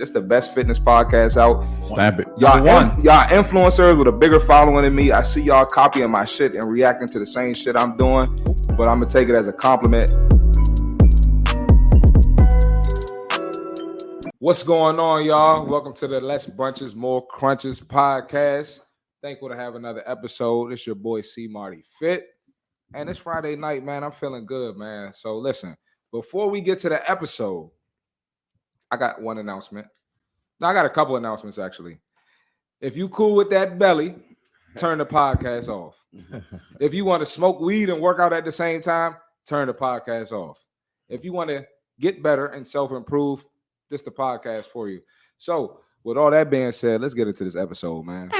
This the best fitness podcast out. Stamp it. Y'all, one. inf- y'all influencers with a bigger following than me. I see y'all copying my shit and reacting to the same shit I'm doing, but I'm gonna take it as a compliment. What's going on, y'all? Welcome to the Less Brunches, More Crunches podcast. Thankful to have another episode. It's your boy C Marty Fit. And it's Friday night, man. I'm feeling good, man. So listen, before we get to the episode, I got one announcement. No, I got a couple announcements actually. If you cool with that belly, turn the podcast off. If you want to smoke weed and work out at the same time, turn the podcast off. If you want to get better and self-improve, this the podcast for you. So, with all that being said, let's get into this episode, man.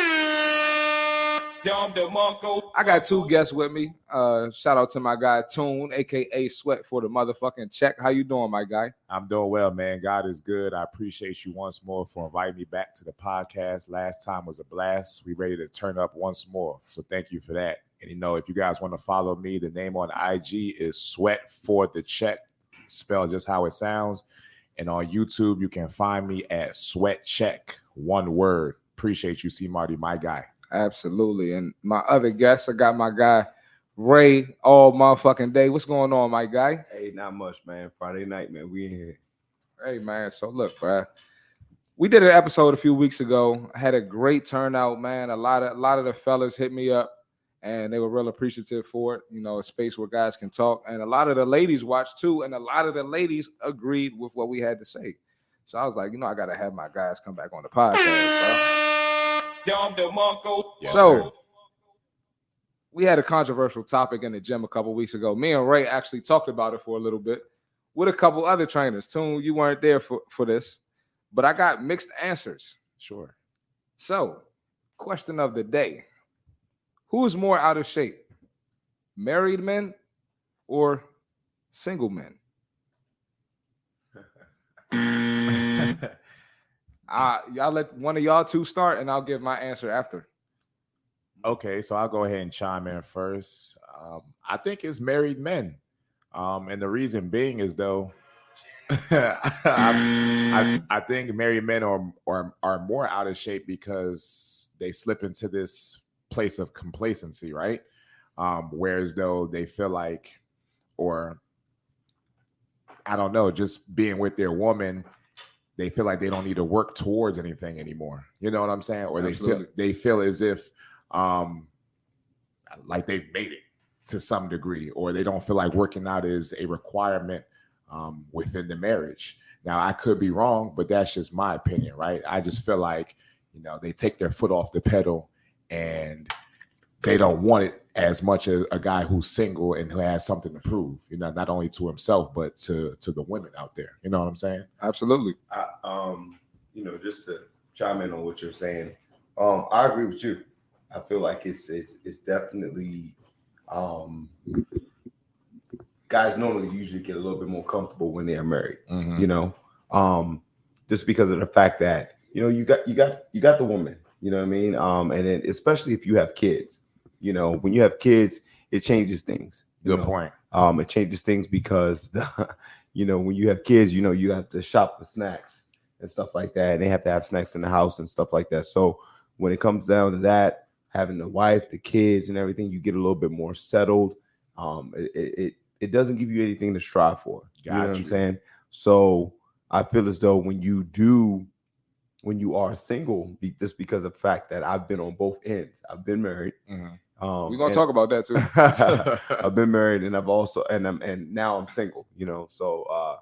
I got two guests with me. Uh, shout out to my guy Tune, aka Sweat for the motherfucking check. How you doing, my guy? I'm doing well, man. God is good. I appreciate you once more for inviting me back to the podcast. Last time was a blast. We ready to turn up once more. So thank you for that. And you know, if you guys want to follow me, the name on IG is Sweat for the Check, spelled just how it sounds. And on YouTube, you can find me at Sweat Check, one word. Appreciate you, C Marty, my guy. Absolutely. And my other guest, I got my guy Ray all motherfucking day. What's going on, my guy? Hey, not much, man. Friday night, man. We in here. Hey man, so look, bro. We did an episode a few weeks ago. I had a great turnout, man. A lot of a lot of the fellas hit me up and they were real appreciative for it. You know, a space where guys can talk. And a lot of the ladies watched too, and a lot of the ladies agreed with what we had to say. So I was like, you know, I gotta have my guys come back on the podcast, bro. Yes, so sir. we had a controversial topic in the gym a couple weeks ago. Me and Ray actually talked about it for a little bit with a couple other trainers. Toon, you weren't there for, for this, but I got mixed answers. sure. So, question of the day Who's more out of shape, married men or single men? Uh, y'all let one of y'all two start and I'll give my answer after. Okay, so I'll go ahead and chime in first. Um, I think it's married men, um, and the reason being is though, I, I, I think married men are, are are more out of shape because they slip into this place of complacency, right? Um, whereas though they feel like, or I don't know, just being with their woman, they feel like they don't need to work towards anything anymore. You know what I'm saying? Or they feel they feel as if um like they've made it to some degree, or they don't feel like working out is a requirement um, within the marriage. Now, I could be wrong, but that's just my opinion, right? I just feel like you know they take their foot off the pedal and they don't want it as much as a guy who's single and who has something to prove. You know, not only to himself but to to the women out there. You know what I'm saying? Absolutely. I, um, you know, just to chime in on what you're saying, um, I agree with you. I feel like it's it's it's definitely um guys normally usually get a little bit more comfortable when they're married, you know. Um, just because of the fact that you know you got you got you got the woman, you know what I mean? Um, and then especially if you have kids, you know, when you have kids, it changes things. you Good know? point. um it changes things because you know when you have kids you know you have to shop for snacks and stuff like that and they have to have snacks in the house and stuff like that so when it comes down to that having the wife the kids and everything you get a little bit more settled um it it, it, doesn't give you anything to strive for you know Got what i'm saying so i feel as though when you do when you are single be, just because of the fact that i've been on both ends i've been married Mhm. Um We're gonna and- talk about that too. I've been married and I've also and I'm and now I'm single, you know. So uh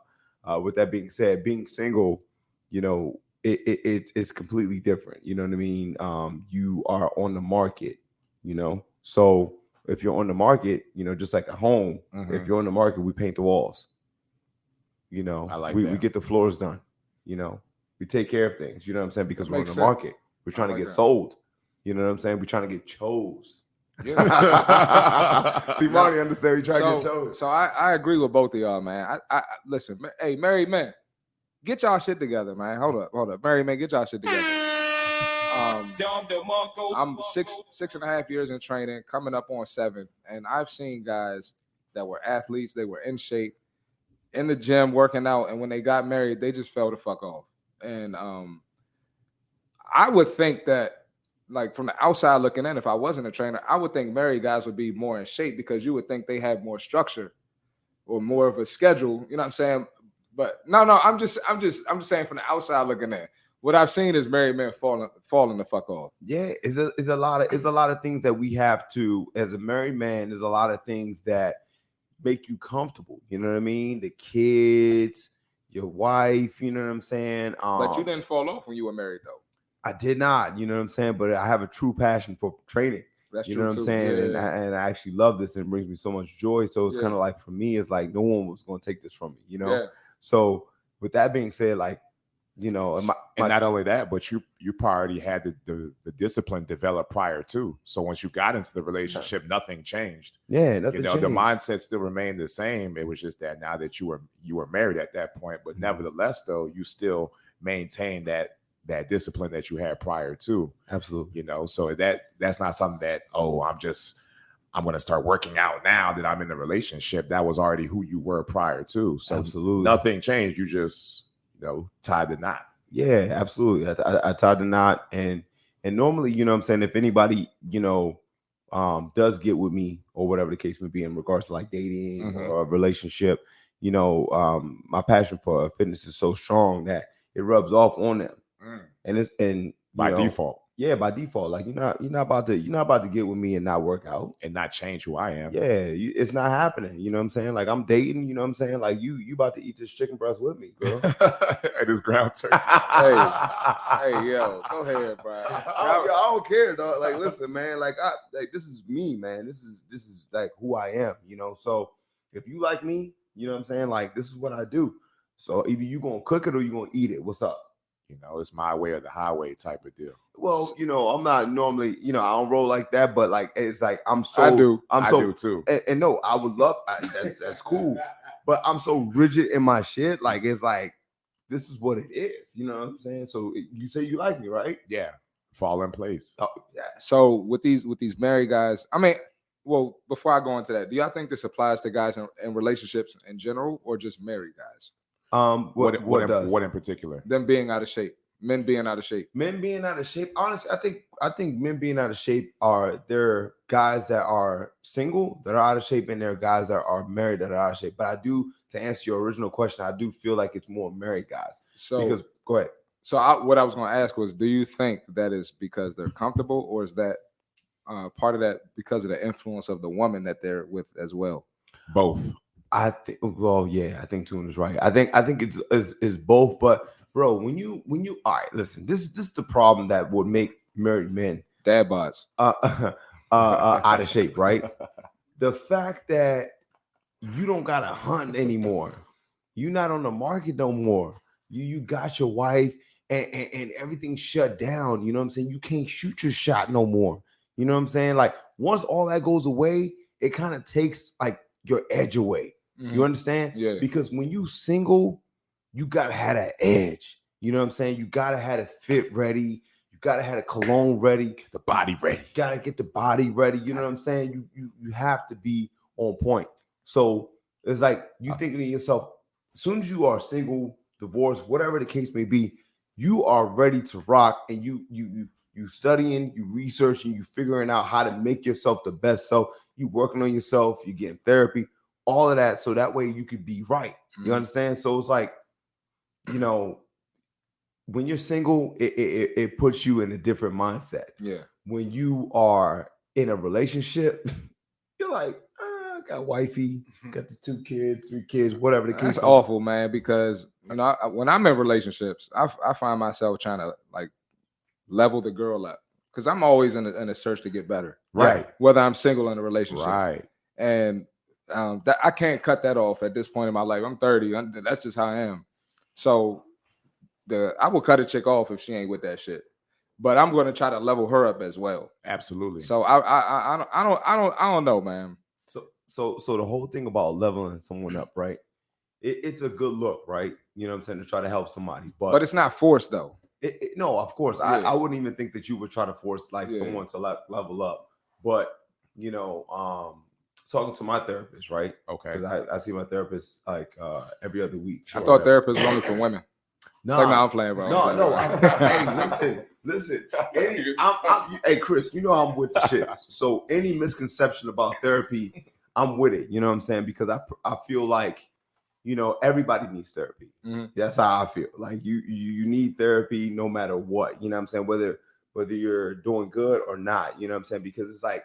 uh with that being said, being single, you know, it, it it's it's completely different. You know what I mean? Um you are on the market, you know. So if you're on the market, you know, just like a home, Mhm. if you're on the market, we paint the walls. You know, I like we, we get the floors done, you know, we take care of things, you know what I'm saying? Because we're on the sense. market. We're trying like to get that. sold. You know what I'm saying? We're trying to get chose. Yeah. See, Marty understand. We trying to get so, chose. so I, I agree with both of y'all, man. I, I I- listen, ma- hey, married man, get y'all shit together, man. Hold up, hold up, married man, get y'all shit together. Um, I'm six six and a half years in training, coming up on seven, and I've seen guys that were athletes, they were in shape, in the gym working out, and when they got married, they just fell the fuck off. and um, I would think that, like from the outside looking in, if I wasn't a trainer, I would think married guys would be more in shape because you would think they have more structure or more of a schedule. You know what I'm saying? But no, no, I'm just, I'm just, I'm just saying from the outside looking in. What I've seen is married men falling, falling the fuck off. Yeah, it's a it's a lot of it's a lot of things that we have to as a married man. There's a lot of things that make you comfortable. You know what I mean? The kids, your wife. You know what I'm saying? Um, But you didn't fall off when you were married, though. I did not. You know what I'm saying? But I have a true passion for training. That's you know what too. I'm saying? Yeah. And, I, and I actually love this and it brings me so much joy. So it's Yeah. kind of like for me, it's like no one was going to take this from me. You know. yeah. So with that being said, like you know, and my, and my- not only that, but you you already had the, the the discipline developed prior to. So once you got into the relationship, nothing changed. yeah, nothing you know, the mindset still remained the same. It was just that now that you were you were married at that point, but mm-hmm. nevertheless, though, you still maintain that that discipline that you had prior to. Absolutely. You know, so that that's not something that oh, I'm just I'm going to start working out now that I'm in the relationship. That was already who you were prior to. So Absolutely. nothing changed. You just you know tied the knot. Yeah, absolutely. I, I, I tied the knot, and and normally, you know, what I'm saying if anybody, you know, um, does get with me or whatever the case may be in regards to like dating Mhm. or a relationship, you know, um, my passion for fitness is so strong that it rubs off on them, Mm. and it's and by know, default yeah, by default, like you're not you're not about to you're not about to get with me and not work out. and not change who I am. Yeah, you, it's not happening. You know what I'm saying? Like I'm dating. You know what I'm saying? Like you you about to eat this chicken breast with me, girl. at his ground turkey. Hey, hey, yo, go ahead, bro. I don't, I don't care, dog. Like, listen, man. Like, I like this is me, man. This is this is like who I am, you know. So if you like me, you know what I'm saying. Like, this is what I do. So either you gonna cook it or you gonna eat it. What's up? You know, it's my way or the highway type of deal. Well, you know, I'm not normally, you know, I don't roll like that, but like it's like I'm so I do. I'm I so do too. and, and no, I would love I, that's that's cool, but I'm so rigid in my shit. Like it's like this is what it is. You know what I'm saying? So you say you like me, right? Yeah, fall in place. Oh, yeah. So with these with these married guys, I mean, well, before I go into that, do y'all think this applies to guys in, in relationships in general or just married guys? Um, what What what, what, in, does what in particular? Them being out of shape, men being out of shape. men being out of shape? Honestly, I think I think men being out of shape are they're guys that are single that are out of shape, and there are guys that are married that are out of shape. But I do to answer your original question, I do feel like it's more married guys So because go ahead. so I, what I was going to ask was, do you think that is because they're comfortable, or is that uh, part of that because of the influence of the woman that they're with as well? Both. I think well, yeah, I think Tune is right. I think I think it's is is both, but bro, when you when you all right, listen, this this is the problem that would make married men Dad bods. uh, uh, uh out of shape, right? The fact that you don't gotta hunt anymore, you're not on the market no more. You you got your wife and, and, and everything shut down. You know what I'm saying? You can't shoot your shot no more. You know what I'm saying? Like once all that goes away, it kind of takes like your edge away. You mm-hmm. understand? Yeah. Because when you single, you gotta have that edge. You know what I'm saying? You gotta have a fit ready. You gotta have a cologne ready. The body ready. You gotta get the body ready. You know what I'm saying? You you you have to be on point. So it's like you uh. thinking to yourself, as soon as you are single, divorced, whatever the case may be, you are ready to rock, and you you you you studying, you researching, you figuring out how to make yourself the best self. You working on yourself, you getting therapy, all of that, so that way you could be right. You Mhm. understand? So it's like, you know, when you're single, it, it, it- puts you in a different mindset. Yeah. When you are in a relationship, you're like, "Ah, I got wifey, got the two kids, three kids, whatever the case. That's awful, man. Because you I, when I'm in relationships, I, f- I find myself trying to like level the girl up because I'm always in a, in a search to get better, Right. whether I'm single in a relationship. Right. And um, that I can't cut that off at this point in my life. I'm 30. I'm- that's just how I am. So the I will cut a chick off if she ain't with that shit. But I'm going to try to level her up as well. Absolutely. So I I I, I don't I don't I don't I don't know, man. So so so the whole thing about leveling someone up, right? It, it's a good look, right? You know what I'm saying to try to help somebody, but, But it's not forced though. it, it- no, of course, I, I wouldn't even think that you would try to force like Yeah. someone to le- level up. But you know, um, talking to my therapist, right? okay. Because I, I see my therapist like uh every other week. I thought therapy was only for women. It's like, no, I'm playing, bro. No, no. playing, I, bro. Hey, listen, listen. Any, I'm, I'm, hey, Chris, you know I'm with the shits. So any misconception about therapy, I'm with it. You know what I'm saying? Because I, I feel like, you know, everybody needs therapy. Mhm. That's how I feel. Like you, you, you need therapy no matter what. You know what I'm saying? Whether, whether you're doing good or not. You know what I'm saying? Because it's like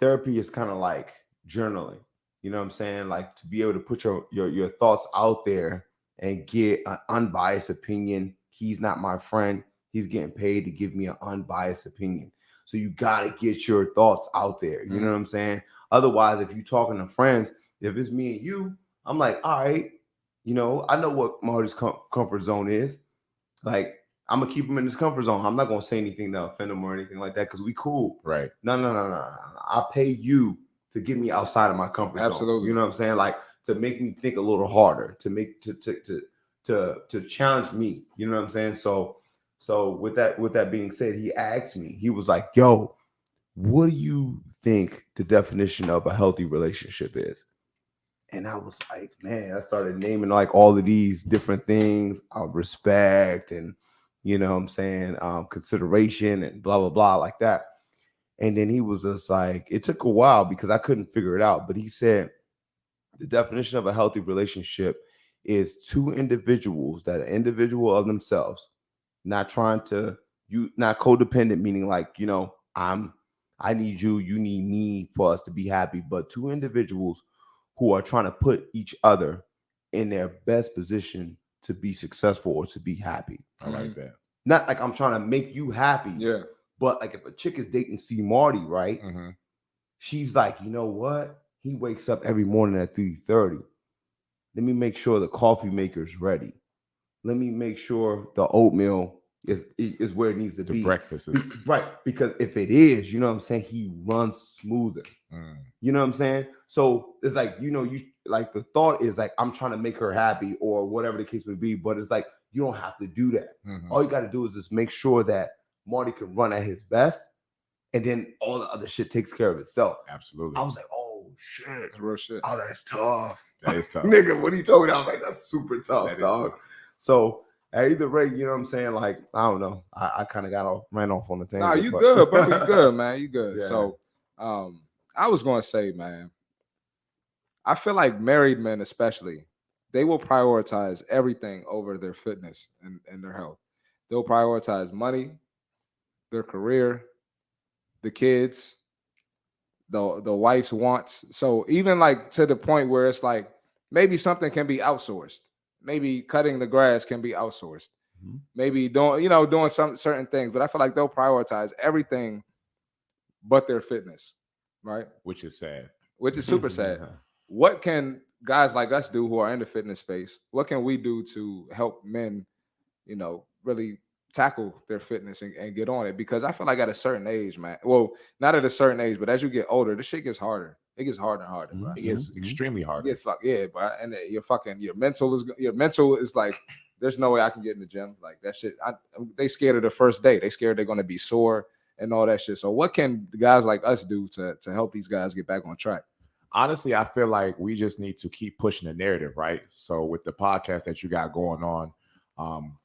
therapy is kind of like journaling. You know what I'm saying? Like to be able to put your your your thoughts out there and get an unbiased opinion. He's not my friend. He's getting paid to give me an unbiased opinion. So you got to get your thoughts out there. You know mm. what I'm saying? Otherwise, if you're talking to friends, if it's me and you, I'm like, all right, you know, I know what Marty's com- comfort zone is. Like, I'm gonna keep him in his comfort zone. I'm not gonna say anything to offend him or anything like that because we cool. Right. No, no, no, no. I pay you to get me outside of my comfort zone. Absolutely. You know what I'm saying? Like to make me think a little harder, to make to to to to to challenge me. You know what I'm saying? So so with that with that being said, he asked me. He was like, "Yo, what do you think the definition of a healthy relationship is?" And I was like, man, I started naming like all of these different things, uh, respect and you know what I'm saying, um, consideration and blah blah blah like that. And then he was just like, it took a while because I couldn't figure it out. But he said the definition of a healthy relationship is two individuals that are individual of themselves, not trying to you not codependent, meaning like, you know, I'm I need you, you need me for us to be happy, but two individuals who are trying to put each other in their best position to be successful or to be happy. I like that. Not like I'm trying to make you happy, Yeah. but like if a chick is dating C Marty, right? hmm She's like, you know what? He wakes up every morning at 3:30. Let me make sure the coffee maker's ready. Let me make sure the oatmeal is is where it needs to The be. breakfast is Right. Because if it is, you know what I'm saying, he runs smoother. mm, You know what I'm saying? So it's like, you know, you like the thought is like, I'm trying to make her happy or whatever the case may be, but it's like, you don't have to do that. mhm. All you got to do is just make sure that Marty can run at his best, and then all the other shit takes care of itself. absolutely. I was like, oh shit. That's real shit. Oh, that's tough. that is tough. Nigga, when he told me that, I was like, that's super tough, That is dog. tough. So either rate, you know what I'm saying? Like, I don't know. I, I kind of got off, ran off on the tangent. Nah, you but- good, bro. You good, man. You good. Yeah. So, um, I was gonna say, man, I feel like married men, especially, they will prioritize everything over their fitness and, and their health. They'll prioritize money, their career, the kids, the the wife's wants. So even like to the point where it's like maybe something can be outsourced. Maybe cutting the grass can be outsourced. Mhm. Maybe doing, you know, doing some certain things, but I feel like they'll prioritize everything but their fitness, right? Which is sad. Which is super sad. What can guys like us do who are in the fitness space? What can we do to help men, you know, really tackle their fitness and, and get on it? Because I feel like at a certain age, man. Well, not at a certain age, but as you get older, this shit gets harder. It gets harder and harder, bro. It gets Mhm. extremely hard. You get fuck yeah, bro. And your fucking your mental is your mental is like there's no way I can get in the gym like that shit. I, they scared of the first day. They scared they're gonna be sore and all that shit. So what can guys like us do to to help these guys get back on track? honestly, I feel like we just need to keep pushing the narrative, right? So with the podcast that you got going on, um,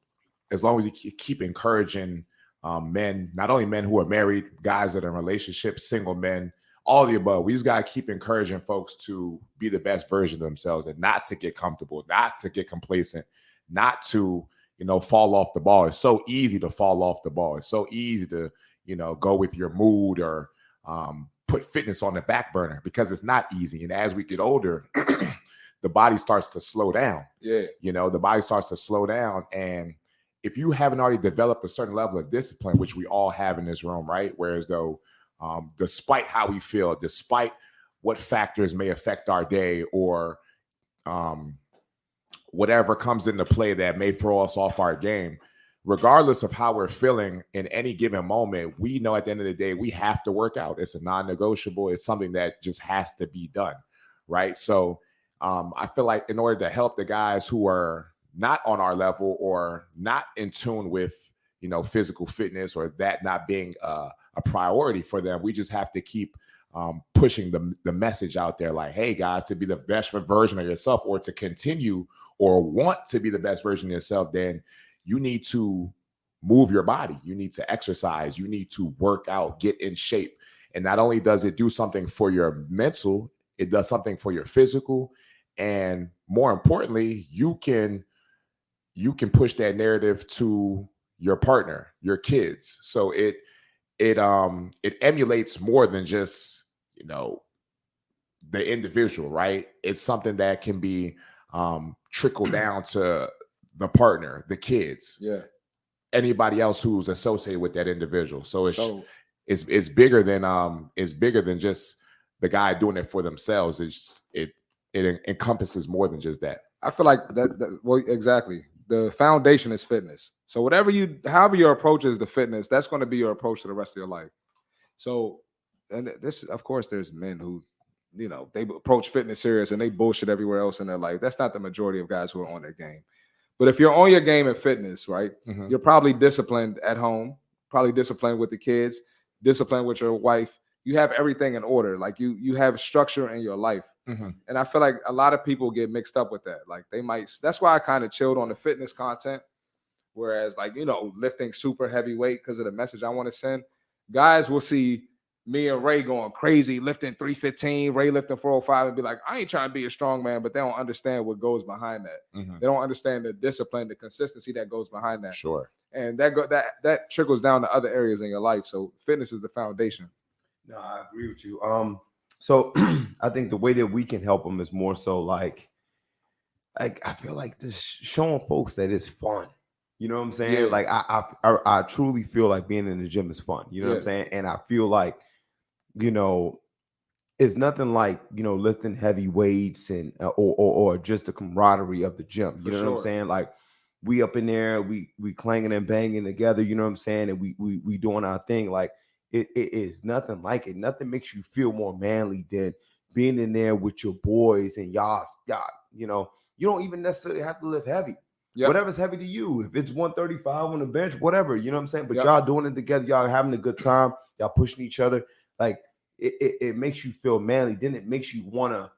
as long as you keep encouraging um, men, not only men who are married, guys that are in relationships, single men, all of the above, we just gotta keep encouraging folks to be the best version of themselves and not to get comfortable, not to get complacent, not to you know fall off the ball. It's so easy to fall off the ball. It's so easy to you know go with your mood or um, put fitness on the back burner because it's not easy. And as we get older, the body starts to slow down. Yeah, You know, the body starts to slow down. And if you haven't already developed a certain level of discipline, which we all have in this room, right? Whereas though, um, despite how we feel, despite what factors may affect our day or um, whatever comes into play that may throw us off our game, regardless of how we're feeling in any given moment, we know at the end of the day, we have to work out. It's a non negotiable, it's something that just has to be done. Right. So um, I feel like in order to help the guys who are not on our level or not in tune with, you know, physical fitness or that not being uh, a priority for them, we just have to keep um, pushing the, the message out there like, hey guys, to be the best version of yourself or to continue or want to be the best version of yourself, then you need to move your body. You need to exercise. You need to work out, get in shape. And not only does it do something for your mental, it does something for your physical. And more importantly, you can you can push that narrative to your partner, your kids. So it it um it emulates more than just you know the individual right it's something that can be um trickled down to the partner the kids Yeah. anybody else who's associated with that individual so it's So it's it's bigger than um it's bigger than just the guy doing it for themselves it's it it encompasses more than just that I feel like that, that well, exactly. The foundation is fitness. So whatever you however your approach is to fitness, that's going to be your approach to the rest of your life. So and this of course there's men who you know they approach fitness serious and they bullshit everywhere else in their life. That's not the majority of guys who are on their game. But if you're on your game in fitness, right, Mhm. you're probably disciplined at home, probably disciplined with the kids, disciplined with your wife. You have everything in order. Like you you have structure in your life. Mhm. And I feel like a lot of people get mixed up with that. Like they might, that's why I kind of chilled on the fitness content. Whereas, like, you know, lifting super heavy weight because of the message I want to send, guys will see me and Ray going crazy, lifting 315, Ray lifting 405, and be like, I ain't trying to be a strong man, but they don't understand what goes behind that. Mhm. They don't understand the discipline, the consistency that goes behind that. sure And that go that that trickles down to other areas in your life. So fitness is the foundation. No, I agree with you. Um, so I think the way that we can help them is more so like, like I feel like just showing folks that it's fun. You know what I'm saying? Yeah. Like I, I, I, truly feel like being in the gym is fun. You know what I'm saying? And I feel like, you know, it's nothing like you know lifting heavy weights and uh, or, or or just the camaraderie of the gym. You For know what I'm saying? Like we up in there, we we clanging and banging together. You know what I'm saying? And we we we doing our thing. Like it, it is nothing like it. Nothing makes you feel more manly than being in there with your boys and y'all, y'all, you know, you don't even necessarily have to lift heavy. Yep. Whatever's heavy to you. If it's 135 on the bench, whatever, you know what I'm saying? But Yep. y'all doing it together, y'all having a good time, y'all pushing each other. Like it, it, it makes you feel manly. Then it makes you wanna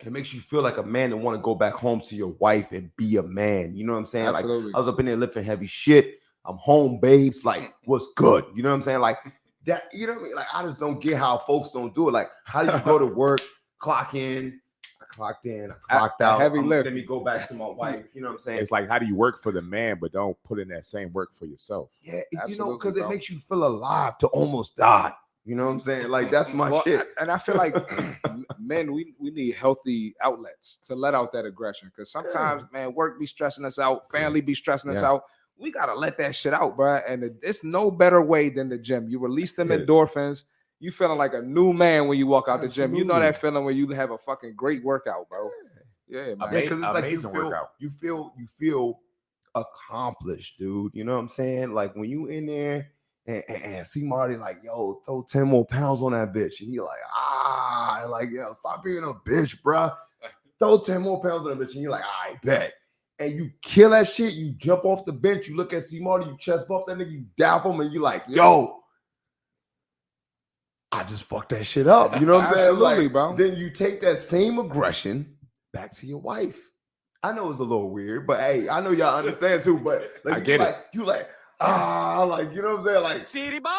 it makes you feel like a man and want to go back home to your wife and be a man. You know what I'm saying? Like Absolutely. I was up in there lifting heavy shit. I'm home, babes. Like, what's good? You know what I'm saying? Like that, you know what I mean? Like, I just don't get how folks don't do it. Like, how do you go to work, clock in? I clocked in, I clocked out. heavy I'm- lift. Let me go back to my wife. You know what I'm saying? it's like how do you work for the man but don't put in that same work for yourself yeah, it- you know, because it makes you feel alive to almost die. You know what I'm saying? Like, that's my Well, shit. I- and I feel like men, we we need healthy outlets to let out that aggression. Because sometimes, man, work be stressing us out, family be stressing us out. We gotta let that shit out, bro. And it's no better way than the gym. You release them Yeah. endorphins. You feeling like a new man when you walk out the gym. You know that feeling when you have a fucking great workout, bro. Yeah, man. Ama- Yeah, because it's like you amazing feel, workout. you feel you feel accomplished, dude. You know what I'm saying? Like when you in there and, and, and C Marty like, yo, throw 10 more pounds on that bitch. And you're like, ah, and like, yo, stop being a bitch, bro. Throw 10 more pounds on that bitch. And you're like, I bet. And you kill that shit, you jump off the bench, you look at C Marty, you chest bump that nigga, you dap him, and you like, yo, I just fucked that shit up. You know what I'm saying? Absolutely, Like, bro. Then you take that same aggression back to your wife. I know it's a little weird, but hey, I know y'all understand too. But like, I you get it. like, You like ah, like you know what I'm saying? Like, City boy.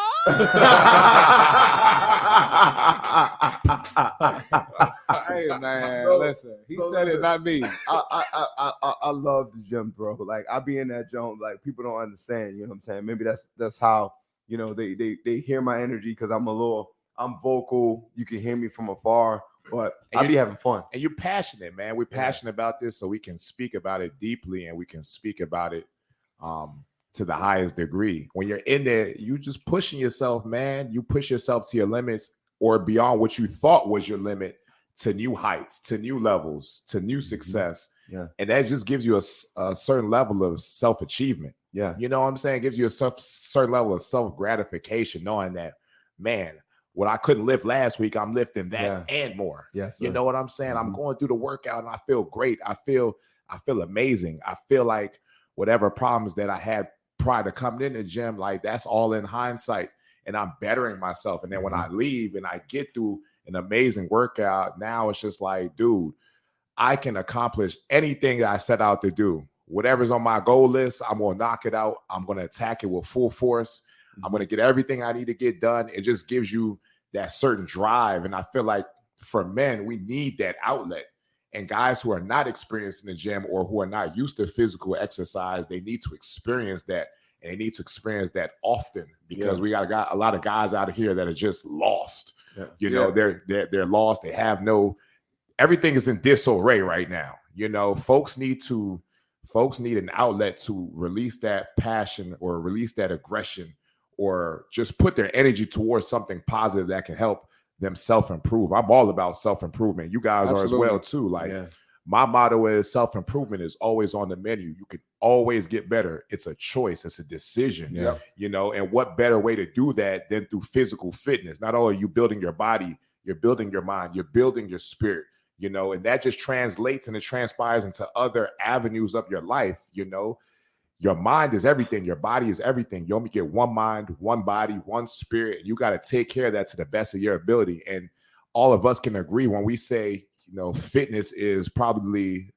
Hey man, listen. He said it, not me. I, I, I, I, I- love the gym, bro. Like I be in that gym, like people don't understand. You know what I'm saying? Maybe that's that's how you know they they they hear my energy because I'm a little I'm vocal. You can hear me from afar, but And I be having fun. and you're passionate, man. We're passionate about this, so we can speak about it deeply and we can speak about it um, to the highest degree. When you're in there, you just pushing yourself, man. You push yourself to your limits or beyond what you thought was your limit to new heights, to new levels, to new success. Yeah. And that just gives you a, a certain level of self achievement. Yeah, You know what I'm saying? It gives you a self, certain level of self gratification, knowing that, man, what I couldn't lift last week, I'm lifting that Yeah. and more. yeah. You know what I'm saying? I'm Mhm. going through the workout and I feel great. I feel I feel amazing. I feel like whatever problems that I had prior to coming in the gym, like that's all in hindsight. and I'm bettering myself. And then when I mm-hmm. leave and I get through an amazing workout, now it's just like, dude, I can accomplish anything that I set out to do. Whatever's on my goal list, I'm gonna knock it out. I'm gonna attack it with full force. I'm mm-hmm. gonna get everything I need to get done. It just gives you that certain drive. And I feel like for men, we need that outlet. And guys who are not experienced in the gym or who are not used to physical exercise, they need to experience that. And they need to experience that often because Yeah. we got a, guy, a lot of guys out of here that are just lost. Yeah. You know, Yeah. they're they're they're lost. They have no everything is in disarray right now. You know, folks need to folks need an outlet to release that passion or release that aggression or just put their energy towards something positive that can help them self-improve. I'm all about self-improvement. You guys are as well too. Like yeah. my motto is self-improvement is always on the menu. You can always get better. It's a choice, it's a decision Yep. you know and what better way to do that than through physical fitness not only are you building your body you're building your mind you're building your spirit you know and that just translates and it transpires into other avenues of your life you know your mind is everything. Your body is everything. You only get one mind one body one spirit you got to take care of that to the best of your ability. And all of us can agree when we say you know fitness is probably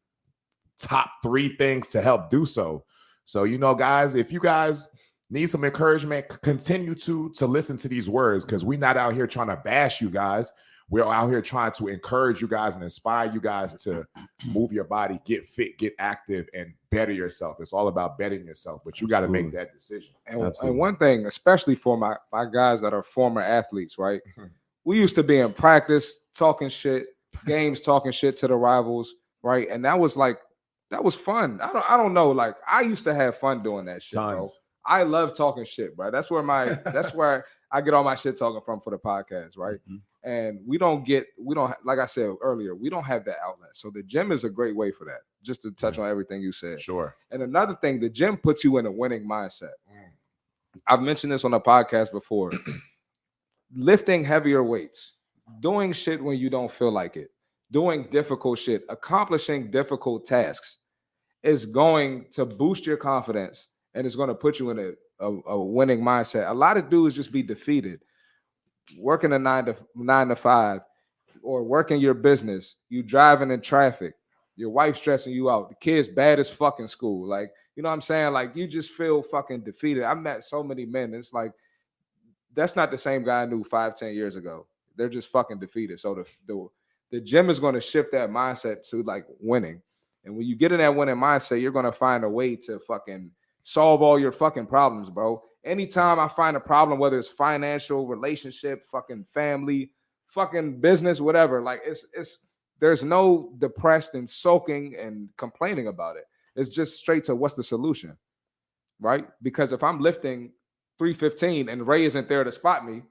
top three things to help do so. So you know guys if you guys need some encouragement continue to to listen to these words because we're not out here trying to bash you guys we're out here trying to encourage you guys and inspire you guys to move your body get fit get active and better yourself it's all about betting yourself but you got to make that decision And, and one thing, especially for my, my guys that are former athletes, right? Mhm. We used to be in practice talking shit, games talking shit to the rivals, right? And that was like that was fun. I don't I don't know. Like I used to have fun doing that shit, bro. I love talking shit, bro. That's where my that's where I get all my shit talking from for the podcast, right? Mhm. And we don't get we don't like I said earlier, we don't have that outlet. So the gym is a great way for that. Just to touch on everything you said. sure And another thing, the gym puts you in a winning mindset. Mm. I've mentioned this on the podcast before. Lifting heavier weights, doing shit when you don't feel like it, doing difficult shit, accomplishing difficult tasks is going to boost your confidence and it's going to put you in a, a, a winning mindset. A lot of dudes just be defeated. Working a nine to nine to five or working your business, you driving in traffic, your wife stressing you out, the kids bad as fucking school. Like, you know what I'm saying? Like, you just feel fucking defeated. I met so many men. It's like, that's not the same guy I knew five, ten years ago. They're just fucking defeated. So the the, the gym is going to shift that mindset to like winning. And when you get in that winning mindset, you're going to find a way to fucking solve all your fucking problems, bro. Anytime I find a problem, whether it's financial, relationship, fucking family, fucking business, whatever, like it's it's there's no depressed and sulking and complaining about it. It's just straight to what's the solution, right? Because if I'm lifting 315 and Ray isn't there to spot me,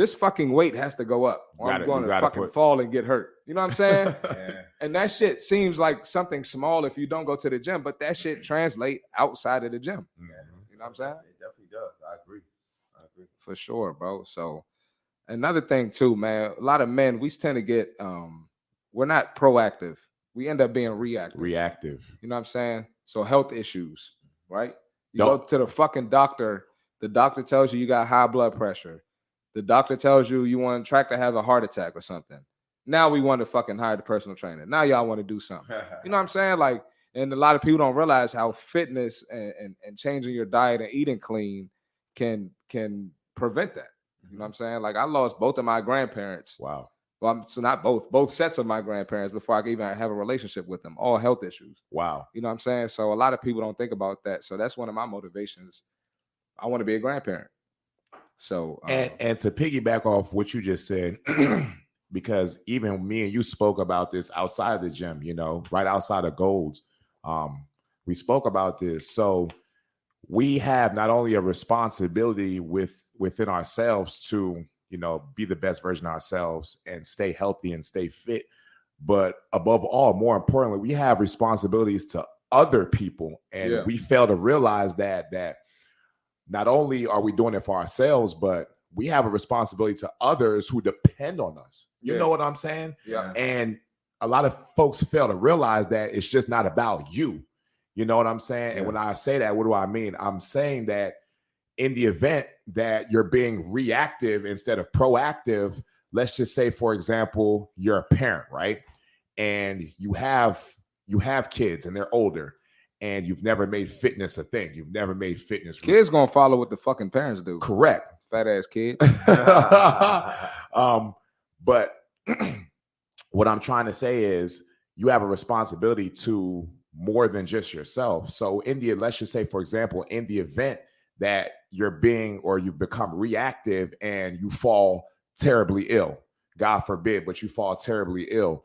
this fucking weight has to go up. Or You I'm gotta- going to fucking put- fall and get hurt. You know what I'm saying? yeah. and that shit seems like something small if you don't go to the gym, but that shit translate outside of the gym. You know what I'm saying? It definitely does. I agree. I agree. For sure, bro. So another thing too, man, a lot of men, we tend to get um we're not proactive. We end up being reactive. reactive You know what I'm saying? So health issues, right? You Don't- go to the fucking doctor. The doctor tells you you got high blood pressure. The doctor tells you you want to track to have a heart attack or something. Now we want to fucking hire the personal trainer. Now y'all want to do something. You know what I'm saying? Like, and a lot of people don't realize how fitness and, and, and changing your diet and eating clean can can prevent that. You know what mm-hmm. I'm saying? Like I lost both of my grandparents. wow Well, I'm, so not both, both sets of my grandparents before I could even have a relationship with them. All health issues. wow You know what I'm saying? So a lot of people don't think about that. So that's one of my motivations. I want to be a grandparent. So um, and and to piggyback off what you just said because even me and you spoke about this outside of the gym you know right outside of Gold's um we spoke about this so we have not only a responsibility with within ourselves to you know be the best version of ourselves and stay healthy and stay fit but above all more importantly we have responsibilities to other people and Yeah. we fail to realize that that not only are we doing it for ourselves but we have a responsibility to others who depend on us you Yeah. know what i'm saying yeah, and a lot of folks fail to realize that it's just not about you. You know what I'm saying? And when I say that, what do I mean? I'm saying that in the event that you're being reactive instead of proactive, let's just say, for example, you're a parent, right? And you have you have kids and they're older and you've never made fitness a thing. You've never made fitness Kids gonna follow what the fucking parents do. correct. Fat ass kid. um, but what I'm trying to say is you have a responsibility to more than just yourself. So in the let's just say, for example, in the event that you're being or you become reactive and you fall terribly ill, God forbid, but you fall terribly ill.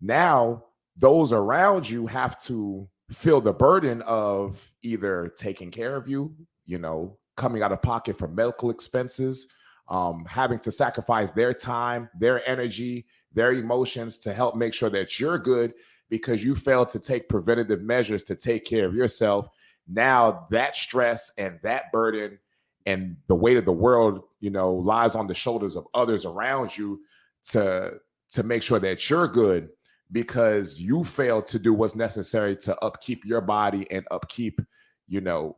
Now those around you have to feel the burden of either taking care of you, you know, coming out of pocket for medical expenses, um, having to sacrifice their time, their energy, their emotions to help make sure that you're good because you failed to take preventative measures to take care of yourself. Now that stress and that burden and the weight of the world, you know, lies on the shoulders of others around you to to make sure that you're good because you failed to do what's necessary to upkeep your body and upkeep, you know,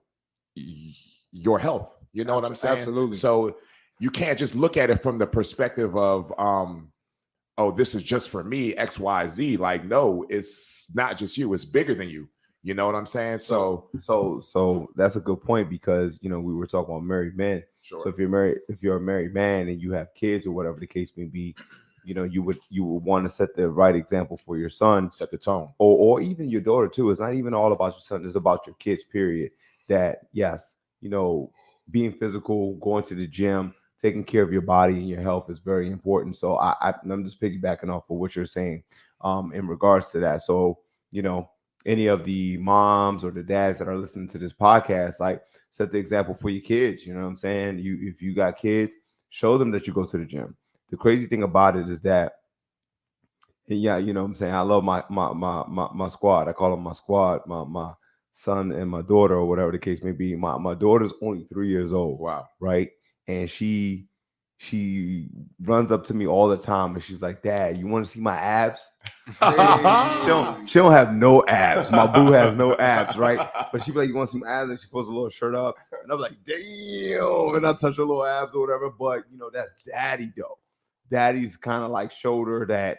y- your health. You know what I'm saying? absolutely. So you can't just look at it from the perspective of um oh this is just for me xyz like no it's not just you it's bigger than you you know what i'm saying so So so that's a good point because you know we were talking about married men. sure So if you're married, if you're a married man and you have kids or whatever the case may be, you know you would you would want to set the right example for your son set the tone or or even your daughter too. It's not even all about your son; it's about your kids. Period. That yes, you know, being physical, going to the gym, taking care of your body and your health is very important. So I, I I'm just piggybacking off of what you're saying um in regards to that. So you know, any of the moms or the dads that are listening to this podcast, like set the example for your kids. You know what I'm saying? You if you got kids, show them that you go to the gym. The crazy thing about it is that and yeah, you know what I'm saying? I love my my my my, my squad. I call them my squad, my my son and my daughter, or whatever the case may be. My my daughter's only three years old, wow right? And she she runs up to me all the time and she's like, Dad, you want to see my abs? she don't she don't have no abs. My boo has no abs, right? But she be like, You want to see my abs? And she pulls a little shirt up. And I'm like, damn. And I touch her little abs or whatever. But you know, that's daddy though. Daddy's kind of like shoulder that,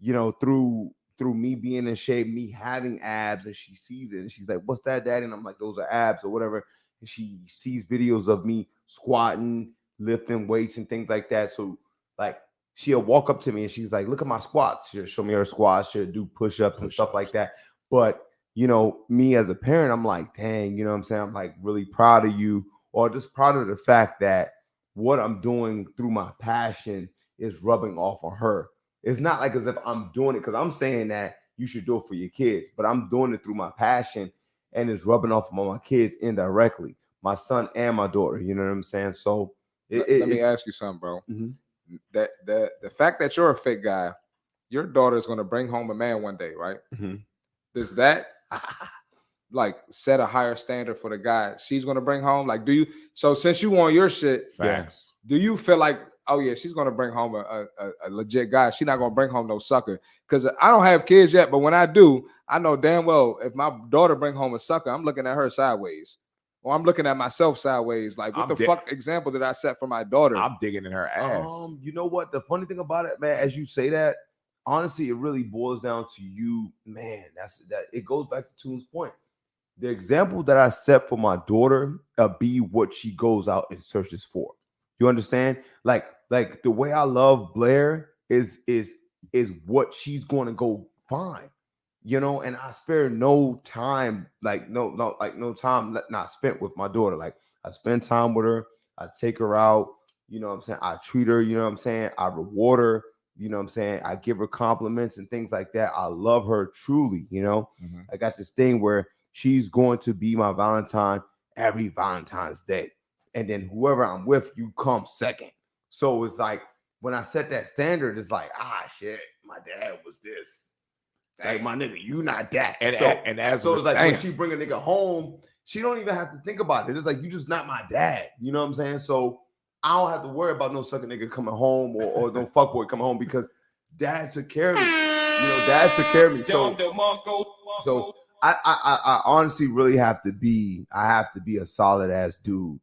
you know, through through me being in shape, me having abs, and she sees it and she's like, What's that, daddy? And I'm like, Those are abs or whatever. And she sees videos of me squatting, lifting weights and things like that. So like she'll walk up to me and she's like, look at my squats. She'll show me her squats, she'll do push-ups and stuff like that. But you know, me as a parent, I'm like, dang, you know what I'm saying? I'm like really proud of you, or just proud of the fact that what I'm doing through my passion is rubbing off on her. It's not like as if I'm doing it because I'm saying that you should do it for your kids, but I'm doing it through my passion and it's rubbing off on my kids indirectly, my son and my daughter. You know what I'm saying? So it, Let, it- let me it- ask you something, bro. Mhm. That the the fact that you're a fit guy, your daughter is gonna bring home a man one day, right? Mhm. Does that like set a higher standard for the guy she's gonna bring home? Like, do you? So since you want your shit, facts do you feel like, oh yeah, she's gonna bring home a, a, a legit guy? She's not gonna bring home no sucker. Because I don't have kids yet, but when I do, I know damn well if my daughter bring home a sucker, I'm looking at her sideways, or I'm looking at myself sideways. Like, what I'm the de- fuck example did I set for my daughter? i'm digging in her ass Um, you know what? The funny thing about it, man, as you say that, honestly, it really boils down to you, man. That's that. It goes back to Toon's point. The example that I set for my daughter uh, be what she goes out and searches for. You understand? Like, like the way I love Blair is is is what she's going to go find. You know, and I spare no time, like no, no, like no time not spent with my daughter. Like I spend time with her. I take her out. You know what I'm saying? I treat her, you know what I'm saying? I reward her, you know what I'm saying? I give her compliments and things like that. I love her truly, you know? Mhm. I got this thing where she's going to be my Valentine every Valentine's Day. And then whoever I'm with, you come second. So it's like when I set that standard, it's like, ah shit, my dad was this. Like my nigga, you not that. and, so, and as so it's like when she bring a nigga home, she don't even have to think about it. It's like you just not my dad. You know what I'm saying? So I don't have to worry about no sucking nigga coming home or, or no fuckboy coming home because dad took care of me. You know, dad took care of me. So So- I, I I I honestly really have to be I have to be a solid ass dude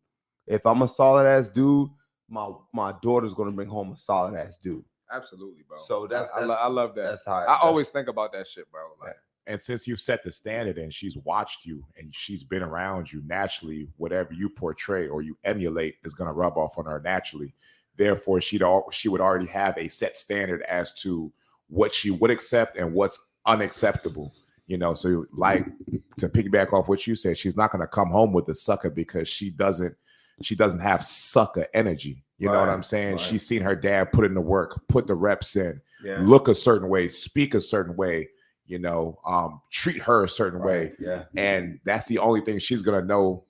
if I'm a solid ass dude, my my daughter's gonna bring home a solid ass dude. Absolutely, bro. So that's- I, I, lo- that's- I love that. That's how I that's- always think about that shit, bro. Like, And since you've set the standard and she's watched you and she's been around you naturally, whatever you portray or you emulate is going to rub off on her naturally. Therefore, she'd all she would already have a set standard as to what she would accept and what's unacceptable. You know, so like to piggyback off what you said, she's not going to come home with a sucker because she doesn't she doesn't have sucker energy. You know what I'm saying? right. She's seen her dad put in the work, put the reps in, yeah. look a certain way, speak a certain way, you know, um, treat her a certain way. Yeah. And that's the only thing she's gonna know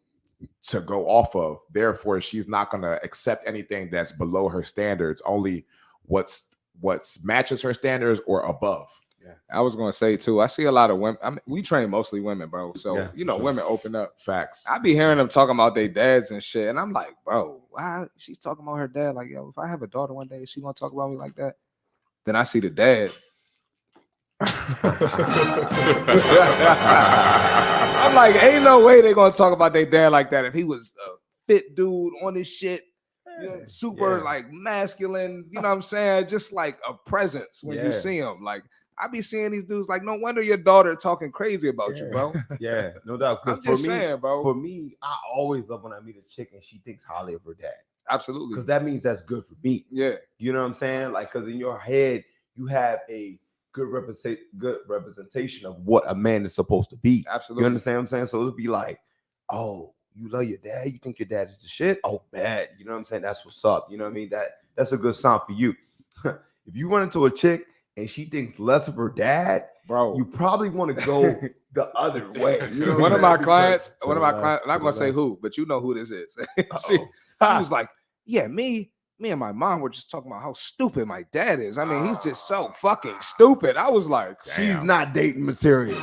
to go off of. Therefore, she's not gonna accept anything that's below her standards, only what's what's matches her standards or above. I was gonna say too. I see a lot of women. I mean, we train mostly women, bro. So Yeah, you know, sure. women open up. Facts. I be hearing them talking about their dads and shit, and I'm like, bro, why she's talking about her dad? Like, yo, if I have a daughter one day, is she gonna talk about me like that? Then I see the dad. I'm like, ain't no way they gonna talk about their dad like that. If he was a fit dude on his shit, you know, super Yeah. like masculine, you know what I'm saying? Just like a presence when Yeah. you see him. Like I be seeing these dudes like, no wonder your daughter talking crazy about you, bro. yeah, no doubt. I'm Because for just me, saying, bro. for me, I always love when I meet a chick and she thinks highly of her dad. Absolutely. Because that means that's good for me. Yeah. You know what I'm saying? Like, because in your head, you have a good represent good representation of what a man is supposed to be. Absolutely. You understand what I'm saying? So it'll be like, oh, you love your dad, you think your dad is the shit? Oh, bad. You know what I'm saying? That's what's up. You know what I mean? That that's a good sign for you. if you run into a chick and she thinks less of her dad, bro. you probably want to go the other way. You know one of my clients, one of my clients, I'm not gonna say who, but you know who this is. she, oh. she was like, Yeah, me, me and my mom were just talking about how stupid my dad is. I mean, he's just so fucking stupid. I was like, She's not dating material.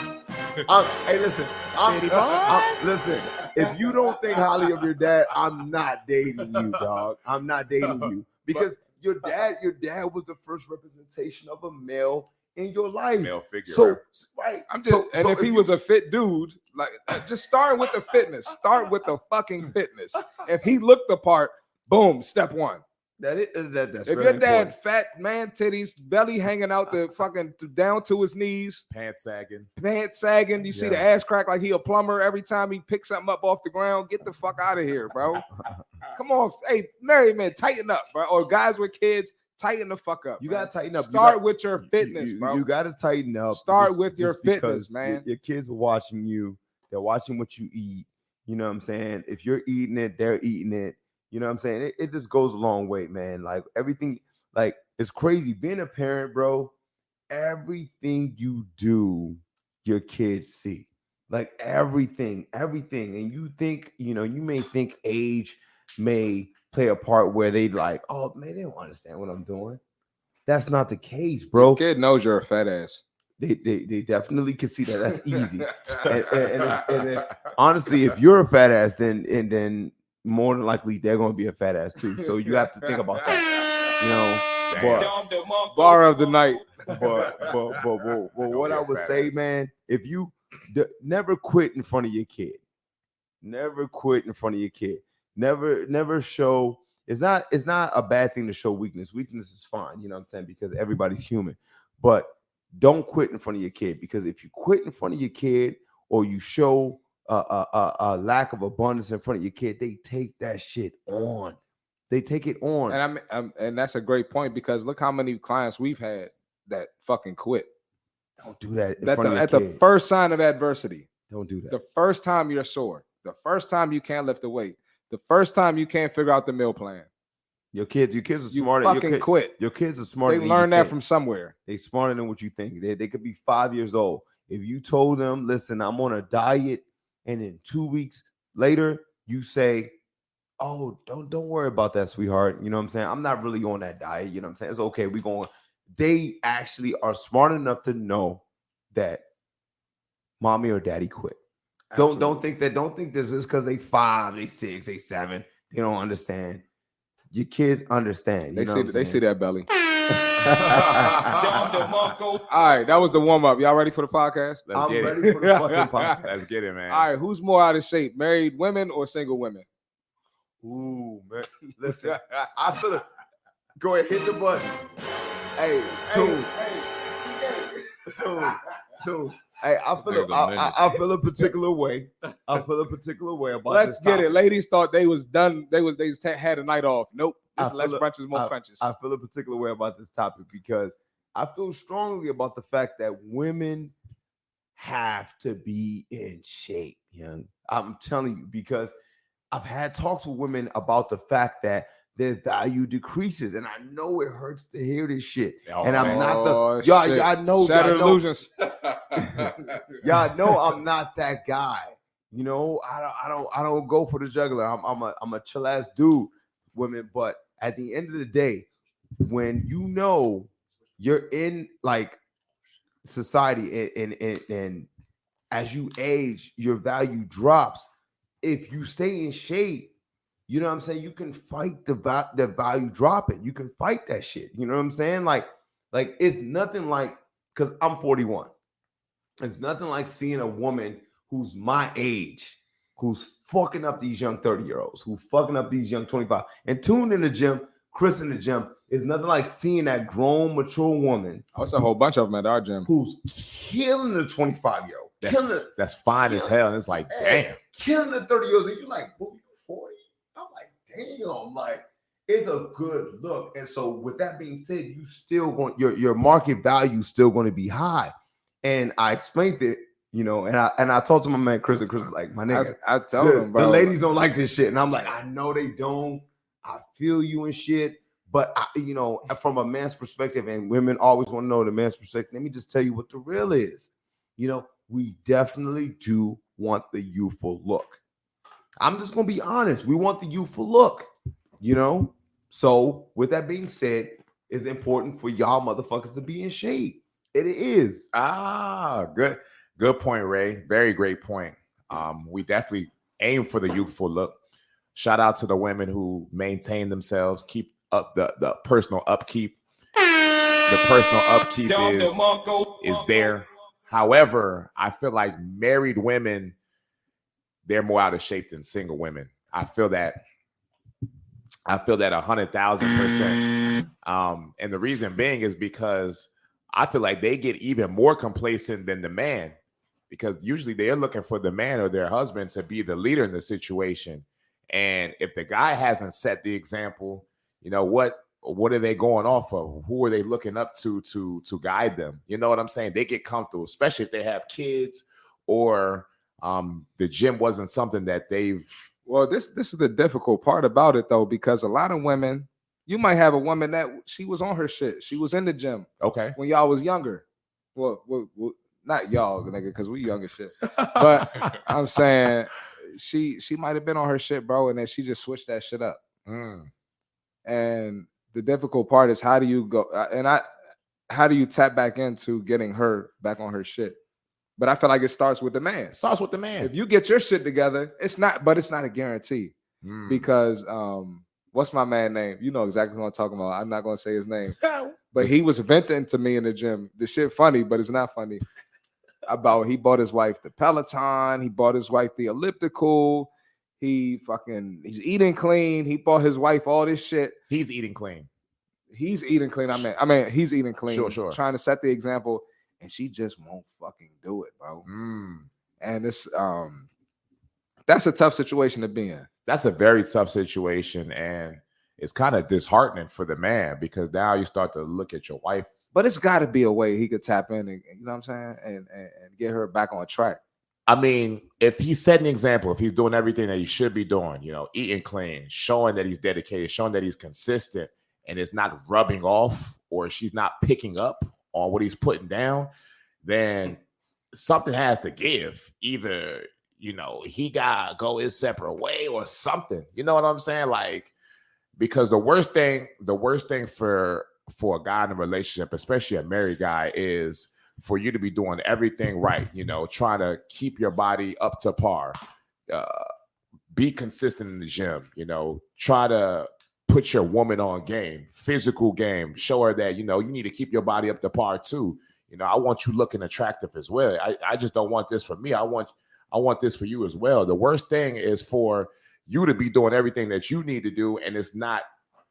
I'm- hey, listen. I'm- I'm- uh, uh, uh, listen. If you don't think highly of your dad, I'm not dating you, dog. I'm not dating you because your dad, your dad was the first representation of a male in your life. Male figure. So, right. I'm just, so, and so if he you- was a fit dude, like uh, just start with the fitness. Start with the fucking fitness. If he looked the part, boom, step one. That, is, uh, that that's if very your dad important. fat man titties, belly hanging out the fucking down to his knees, pants sagging. pants sagging. You see the ass crack like he a plumber every time he picks something up off the ground. Get the fuck out of here, bro. Come on, hey, married man, tighten up, bro. Or guys with kids, tighten the fuck up. you gotta tighten up. You Start got- with your fitness, you, bro. You got to tighten up. Start with your fitness, because your- man. Your, kids are watching you. They're watching what you eat. You know what I'm saying? If you're eating it, they're eating it. You know what I'm saying? It, it just goes a long way, man. Like everything, like it's crazy. Being a parent, bro, everything you do, your kids see. Like everything, everything. And you think, you know, you may think age may play a part where they like, oh man, they don't understand what I'm doing. That's not the case, bro. Kid knows you're a fat ass. They, they, they definitely can see that. That's easy. And- and- and if- and if- honestly, if you're a fat ass, then and then more than likely they're gonna be a fat ass too. So you have to think about that. You know, but Bar of the night. but but but, but, but what I would say, ass. man, if you d- never quit in front of your kid, never quit in front of your kid, never never show. It's not it's not a bad thing to show weakness. Weakness is fine, you know what I'm saying, because everybody's human. But don't quit in front of your kid because if you quit in front of your kid or you show a, a, a, a lack of abundance in front of your kid, they take that shit on. They take it on. And I'm, um, I'm and that's a great point because look how many clients we've had that fucking quit. don't do that in At front the, of at your the first sign of adversity, don't do that. the first time you're sore, the first time you can't lift the weight, the first time you can't figure out the meal plan, Your kids, your kids are you smarter. Your, fucking kid- quit. your kids are smarter. They than you learn that think. from somewhere. They smarter than what you think. They, they could be five years old. If you told them, listen, I'm on a diet, and in two weeks later, you say, Oh, don't don't worry about that, sweetheart. You know what I'm saying? I'm not really on that diet. You know what I'm saying? It's okay. We going. They actually are smart enough to know that mommy or daddy quit. Don't don't think that. Don't think this is because they five, they six, they seven. They don't understand. Your kids understand. You They see they see that belly. All right, that was the warm up. Y'all ready for the podcast? Let's I'm get ready it. for the fucking podcast. Let's get it, man. All right, who's more out of shape, married women or single women? Ooh, man. Listen, I feel it. Go ahead, hit the button. Hey, two, two, two. Hey, I feel There's a, a I, menace. I, I feel a particular way. I feel a particular way about. It. Let's this get it. Ladies thought they was done. They was they just had a night off. Nope. I feel less brunches, more I- crunches. I feel a particular way about this topic because I feel strongly about the fact that women have to be in shape, young. I'm telling you, because I've had talks with women about the fact that their value decreases, and I know it hurts to hear this shit. Oh, and I'm not the Oh, y'all. shit. Y'all know, Shattered y'all know, illusions. y'all know I'm not that guy. You know, I don't, I don't, I don't go for the juggler. I'm, I'm a, I'm a chill ass dude, women. But at the end of the day, when you know you're in like society and and, and, as you age, your value drops. If you stay in shape, you know what I'm saying. You can fight the va- the value dropping. You can fight that shit. You know what I'm saying? Like, like it's nothing like because I'm 41. It's nothing like seeing a woman who's my age, who's fucking up these young 30 year olds, who fucking up these young 25. And tuned in the gym, Chris in the gym, is nothing like seeing that grown, mature woman Oh, it's a whole bunch of them at our gym. who's killing the 25 year old, That's, killing, that's fine as hell. And it's like, damn. killing the 30 year olds. And you're like, boy, you 40? I'm like, damn, like it's a good look. And so with that being said, you still going your your market value still going to be high. And I explained it, you know, and I and I talked to my man Chris, and Chris is like, my I, nigga, I told the, them, bro. the ladies don't like this shit. And I'm like, I know they don't. I feel you and shit. But I, you know, from a man's perspective, and women always want to know the man's perspective. Let me just tell you what the real is. You know, we definitely do want the youthful look. I'm just gonna be honest. We want the youthful look, you know. So, with that being said, it's important for y'all motherfuckers to be in shape. It is. Ah, good, good point, Ray. Very great point. Um, we definitely aim for the youthful look. Shout out to the women who maintain themselves, keep up the, the personal upkeep. The personal upkeep is is there. However, I feel like married women, they're more out of shape than single women. I feel that. I feel that a hundred thousand percent. Um, and the reason being is because I feel like they get even more complacent than the man, because usually they're looking for the man or their husband to be the leader in the situation. And if the guy hasn't set the example, you know what? What are they going off of? Who are they looking up to to to guide them? You know what I'm saying? They get comfortable, especially if they have kids or um, the gym wasn't something that they've Well, this this is the difficult part about it though, because a lot of women, you might have a woman that she was on her shit. She was in the gym okay. when y'all was younger. Well, well, well not y'all, nigga, because we young as shit. But I'm saying she she might have been on her shit, bro, and then she just switched that shit up. Mm, And the difficult part is how do you go uh, and I how do you tap back into getting her back on her shit? But I feel like it starts with the man. starts with the man. If you get your shit together, it's not, but it's not a guarantee Mm. because um what's my man name? You know exactly what I'm talking about. I'm not gonna say his name, but he was venting to me in the gym. The shit funny, but it's not funny. About he bought his wife the Peloton, he bought his wife the elliptical, he fucking he's eating clean, he bought his wife all this shit. He's eating clean. He's eating clean. I mean, I mean, he's eating clean, Sure, sure. trying to set the example, and she just won't fucking do it, bro. Mm. And it's um that's a tough situation to be in. That's a very tough situation, and it's kind of disheartening for the man because now you start to look at your wife. But it's got to be a way he could tap in, and you know what I'm saying, and, and and get her back on track. I mean, if he's setting an example, if he's doing everything that he should be doing, you know, eating clean, showing that he's dedicated, showing that he's consistent, and it's not rubbing off or she's not picking up on what he's putting down, then something has to give. Either, you know, he got to go his separate way or something. You know what I'm saying? Like, because the worst thing, the worst thing for for a guy in a relationship, especially a married guy, is for you to be doing everything right, you know, trying to keep your body up to par, uh, be consistent in the gym, you know, try to put your woman on game, physical game, show her that, you know, you need to keep your body up to par too. You know, I want you looking attractive as well. I, I just don't want this for me. I want I want this for you as well. The worst thing is for you to be doing everything that you need to do, and it's not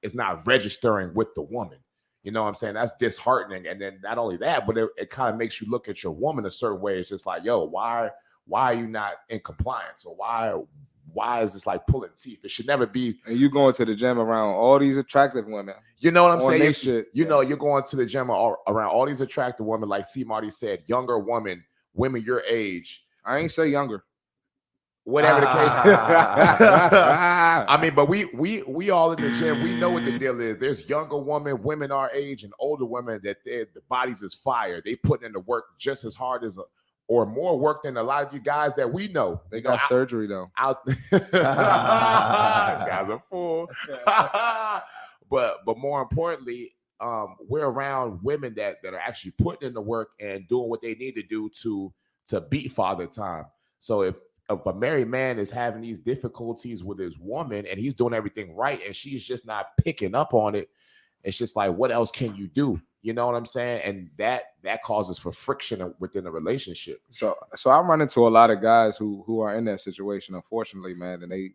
it's not registering with the woman. You know what I'm saying? That's disheartening. And then not only that, but it, it kind of makes you look at your woman a certain way. It's just like, yo, why why are you not in compliance? Or why why is this like pulling teeth? It should never be. And you going to the gym around all these attractive women. You know what I'm saying? You, shit, you yeah. know, you're going to the gym all, around all these attractive women, like C. Marty said, younger women, women your age, I ain't say younger. Whatever the case. I I mean, but we we we all in the gym. We know what the deal is. There's younger women, women our age, and older women that their the bodies is fire. They put in the work just as hard as a, or more work than a lot of you guys that we know. they got surgery though. out. this guy's a fool. but but more importantly, um, we're around women that that are actually putting in the work and doing what they need to do to to beat father time. So if if a married man is having these difficulties with his woman and he's doing everything right and she's just not picking up on it, it's just like what else can you do? You know what I'm saying? And that that causes for friction within the relationship. So so I run into a lot of guys who who are in that situation, unfortunately, man, and they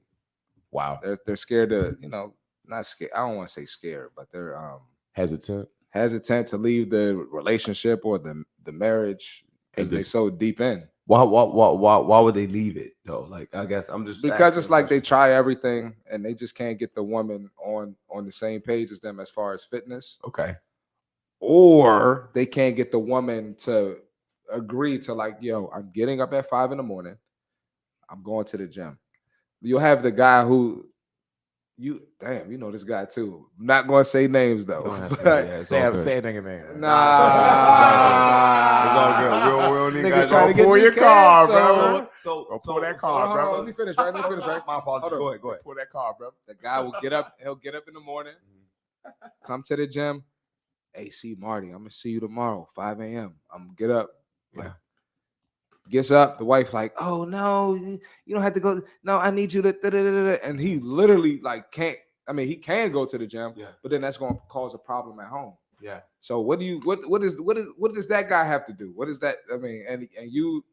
Wow, they're they're scared to, you know, not scared. I don't want to say scared, but they're um hesitant. hesitant to leave the relationship or the the marriage because they're so deep in. Why, why, why, why, why would they leave it though? Like, I guess I'm just Because it's like they try everything and they just can't get the woman on on the same page as them as far as fitness, okay. or they can't get the woman to agree to like, yo, I'm getting up at five in the morning, I'm going to the gym. You'll have the guy who you damn, you know this guy too. I'm not gonna say names though. Don't to, yeah, Say, all good. say a nigga name. Nah. It's all good. We don't- we don't need Niggas guys trying to to get pull your car, canceled. bro. So, Go so pull that so- car, Hold on, hold on, bro. Let me finish, right? Let me finish, right? My apologies. Hold. Go ahead, go ahead. Pull that car, bro. The guy will get up, he'll get up in the morning, mm-hmm. come to the gym. Hey, C Marty, I'm gonna see you tomorrow, 5 a.m. I'm gonna get up. Like, Yeah. Gets up, the wife like, oh no, you don't have to go. No, I need you to da, da, da, da, da." and he literally like can't. I mean, he can go to the gym, Yeah. but then that's gonna cause a problem at home. Yeah. So what do you what what is what is what does that guy have to do? What is that? I mean, and and you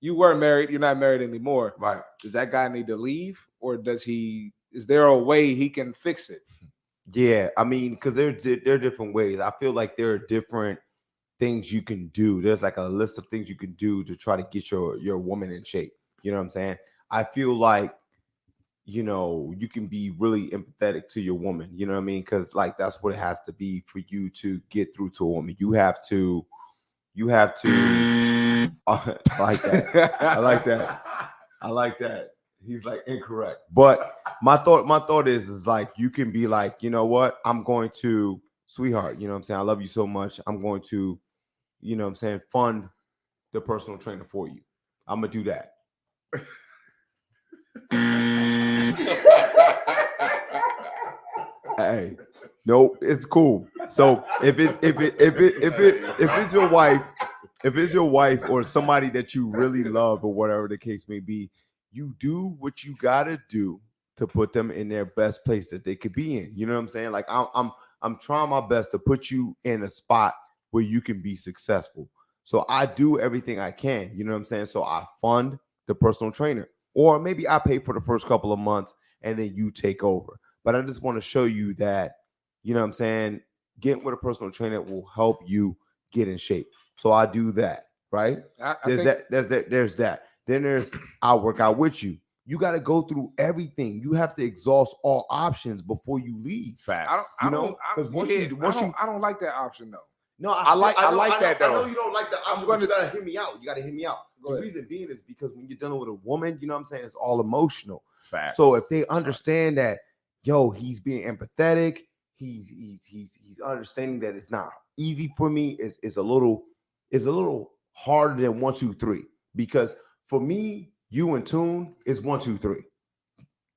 you were married, you're not married anymore. Right. Does that guy need to leave, or does he? Is there a way he can fix it? Yeah, I mean, because there there are different ways. I feel like there are different things you can do. There's like a list of things you can do to try to get your your woman in shape. You know what I'm saying? I feel like you know you can be really empathetic to your woman. You know what I mean? Because like that's what it has to be for you to get through to a woman. You have to, you have to. I like that. I like that. I like that. He's like incorrect. But my thought, my thought is, is like you can be like, you know what? I'm going to, sweetheart, you know what I'm saying? I love you so much. I'm going to, you know what I'm saying, fund the personal trainer for you. I'm gonna do that. Hey, no, it's cool. So if it's if it if it if it if it's your wife, if it's your wife or somebody that you really love or whatever the case may be, you do what you gotta do to put them in their best place that they could be in. You know what I'm saying? Like I'm I'm I'm trying my best to put you in a spot where you can be successful. So I do everything I can. You know what I'm saying? So I fund the personal trainer, or maybe I pay for the first couple of months and then you take over. But I just want to show you that, you know what I'm saying? Getting with a personal trainer will help you get in shape. So I do that, right? I, I There's think that, there's that, there's that. Then there's I'll work out with you. You got to go through everything. You have to exhaust all options before you leave. Facts. I don't. You know, don't. I, 'cause once yeah, you- once I, don't, you- I don't like that option though. No, I like- I know- like know- that, I know you don't like the option, I'm going but you to- gotta hear me out. You gotta hear me out. Go the ahead. reason being is because when you're dealing with a woman, you know what I'm saying, it's all emotional. Facts. So if they understand that, yo, he's being empathetic, he's he's he's he's understanding that it's not easy for me. It's it's a little it's a little harder than one, two, three. Because for me, you and Tune is one, two, three.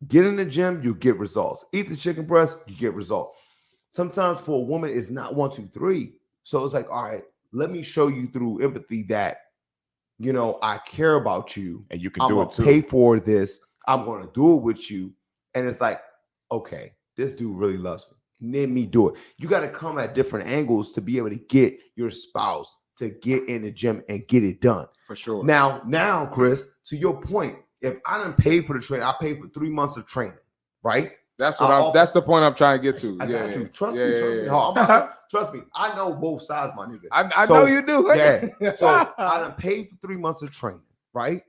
Get in the gym, you get results. Eat the chicken breast, you get results. Sometimes for a woman, it's not one, two, three. So it's like, all right, let me show you through empathy that you know I care about you and you can I'm do it too. pay for this. I'm gonna do it with you. And it's like, okay, this dude really loves me. Let me do it. You got to come at different angles to be able to get your spouse to get in the gym and get it done. For sure. Now, now, Chris, to your point, if I didn't pay for the training, I paid for three months of training, right? That's what I I'm. That's the point I'm trying to get to. I yeah, got you. Trust Yeah, me, yeah, trust yeah. me. I'm not- trust me. I know both sides, my nigga. I, I So, know you do. yeah. So I done paid for three months of training, right?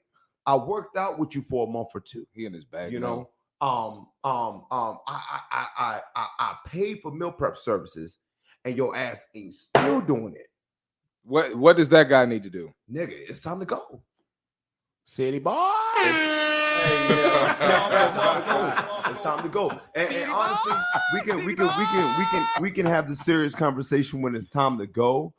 I worked out with you for a month or two. he in his bag. you man. know um um um I, I i i i i paid for meal prep services and your ass ain't still doing it what what does that guy need to do? nigga it's time to go City boys. It's time to go. And, and honestly we can we can we can we can we can have the serious conversation when it's time to go.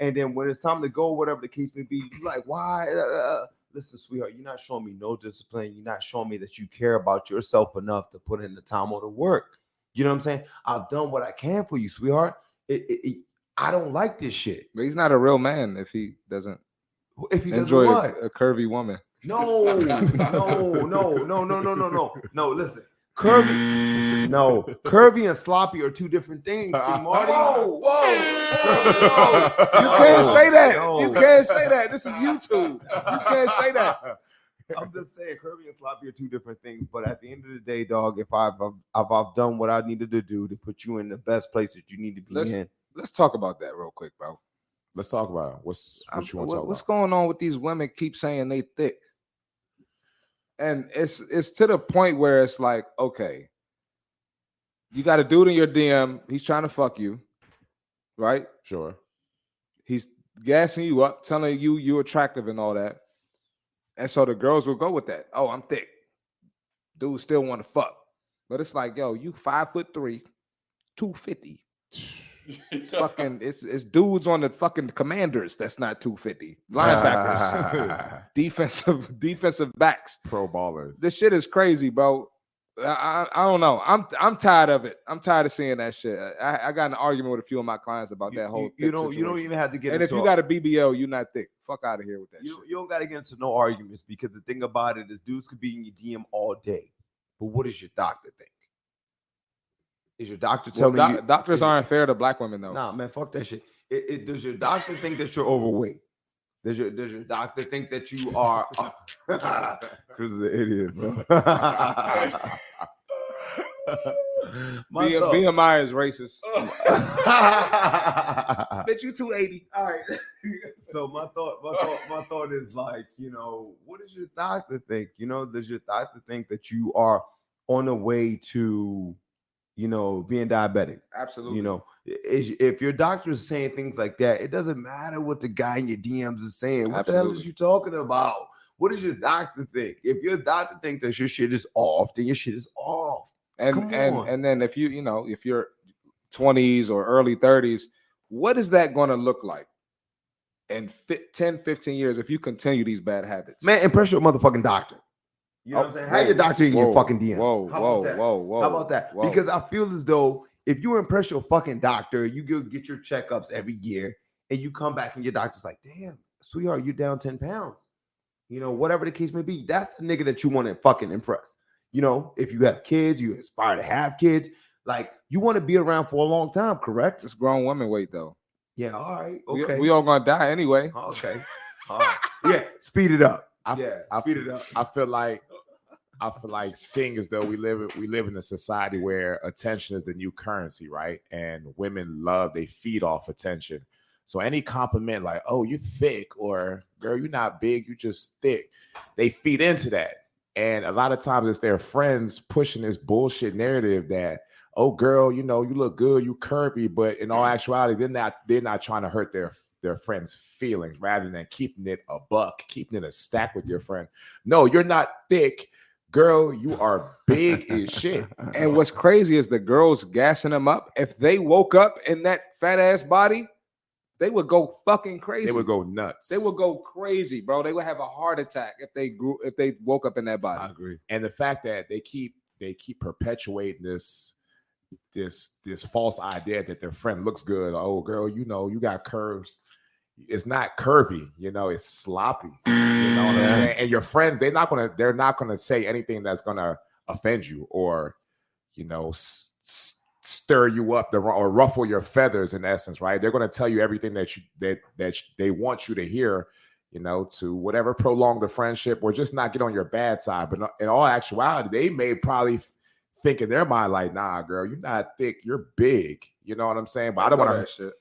And then when it's time to go whatever the case may be you like why? Uh, uh, listen sweetheart you're not showing me no discipline. You're not showing me that you care about yourself enough to put in the time or the work. You know what i'm saying? I've done what i can for you sweetheart. It, it, it- i don't like this shit. But he's not a real man if he doesn't if he doesn't enjoy a, a curvy woman. No, no, no, no, no, no, no, no. Listen. Curvy. No, curvy and sloppy are two different things. See, Marty. Whoa, whoa, whoa. You can't say that. No. You can't say that. This is YouTube. You can't say that. I'm just saying, curvy and sloppy are two different things. But at the end of the day, dog, if I've I've I've done what I needed to do to put you in the best place that you need to be let's, in, let's talk about that real quick, bro. Let's talk about it. what's what I'm, you want to talk about. What's going on with these women? Keep saying they thick and it's it's to the point where it's like okay you got a dude in your dm he's trying to fuck you right? Sure. he's gassing you up telling you you're attractive and all that and so the girls will go with that. Oh i'm thick. Dude still want to fuck. But it's like yo you five foot three 250 fucking it's it's dudes on the fucking commanders that's not 250 linebackers. Defensive defensive backs. Pro ballers. this shit is crazy bro. I, I, don't know. I'm i'm tired of it. I'm tired of seeing that shit. I, I got an argument with a few of my clients about that whole you, you don't you don't even have to get. and if you got a bbl you're not thick. Fuck out of here with that you, shit. you don't got to get into no arguments because the thing about it is dudes could be in your DM all day. But what does your doctor think? Is your doctor Well, telling doc- you doctors aren't fair to black women though Nah, man, fuck that shit. It, it, does your doctor think that you're overweight? Does your does your doctor think that you are? Chris is an idiot, bro. My B- thought- bmi is racist bitch you 280 all right so my thought, my thought, my thought is like, you know, what does your doctor think? You know, does your doctor think that you are on the way to, you know, being diabetic? absolutely You know, if your doctor is saying things like that, it doesn't matter what the guy in your DMs is saying. What the hell is you talking about? What does your doctor think? If your doctor thinks that your shit is off, then your shit is off. and Come and on. and then if you you know if you're 20s or early 30s what is that going to look like in fi- 10 15 years if you continue these bad habits Man, impress your motherfucking doctor. You know what I'm saying? Have your doctor in your fucking DMs. whoa How whoa whoa whoa How about that? whoa. Because I feel as though if you impress your fucking doctor, you go get your checkups every year, and you come back and your doctor's like, "Damn, sweetheart, you're down ten pounds." You know, whatever the case may be, that's the nigga that you want to fucking impress. You know, if you have kids, you aspire to have kids. Like you want to be around for a long time, correct? It's grown women weight though Yeah. All right. We- Okay. we, all gonna die anyway okay. All right. Yeah. Speed it up. I, Yeah. I, Speed it up. I feel like I feel like seeing as though we live we live in a society where attention is the new currency, right? And women love they feed off attention. So any compliment like, "Oh, you thick," or "Girl, you're not big, you just thick," they feed into that. And a lot of times it's their friends pushing this bullshit narrative that, "Oh, girl, you know, you look good, you curvy," but in all actuality, they're not they're not trying to hurt their their friends' feelings rather than keeping it a buck, keeping it a stack with your friend. No, you're not thick, girl. You are big as shit. and what's crazy is the girls gassing them up if they woke up in that fat ass body they would go fucking crazy They would go nuts. they would go crazy bro they would have a heart attack if they grew if they woke up in that body. I agree. and the fact that they keep they keep perpetuating this this this false idea that their friend looks good. Oh, girl, you know you got curves. It's not curvy, you know, it's sloppy. You know what I'm saying? And your friends, they're not gonna they're not gonna say anything that's gonna offend you or you know s- s- stir you up the, or ruffle your feathers in essence, right? They're gonna tell you everything that you that that they want you to hear you know, to whatever prolong the friendship or just not get on your bad side. But uh, in all actuality, they may probably think in their mind like, "Nah, girl, you're not thick, you're big." You know what I'm saying? But I don't want shit.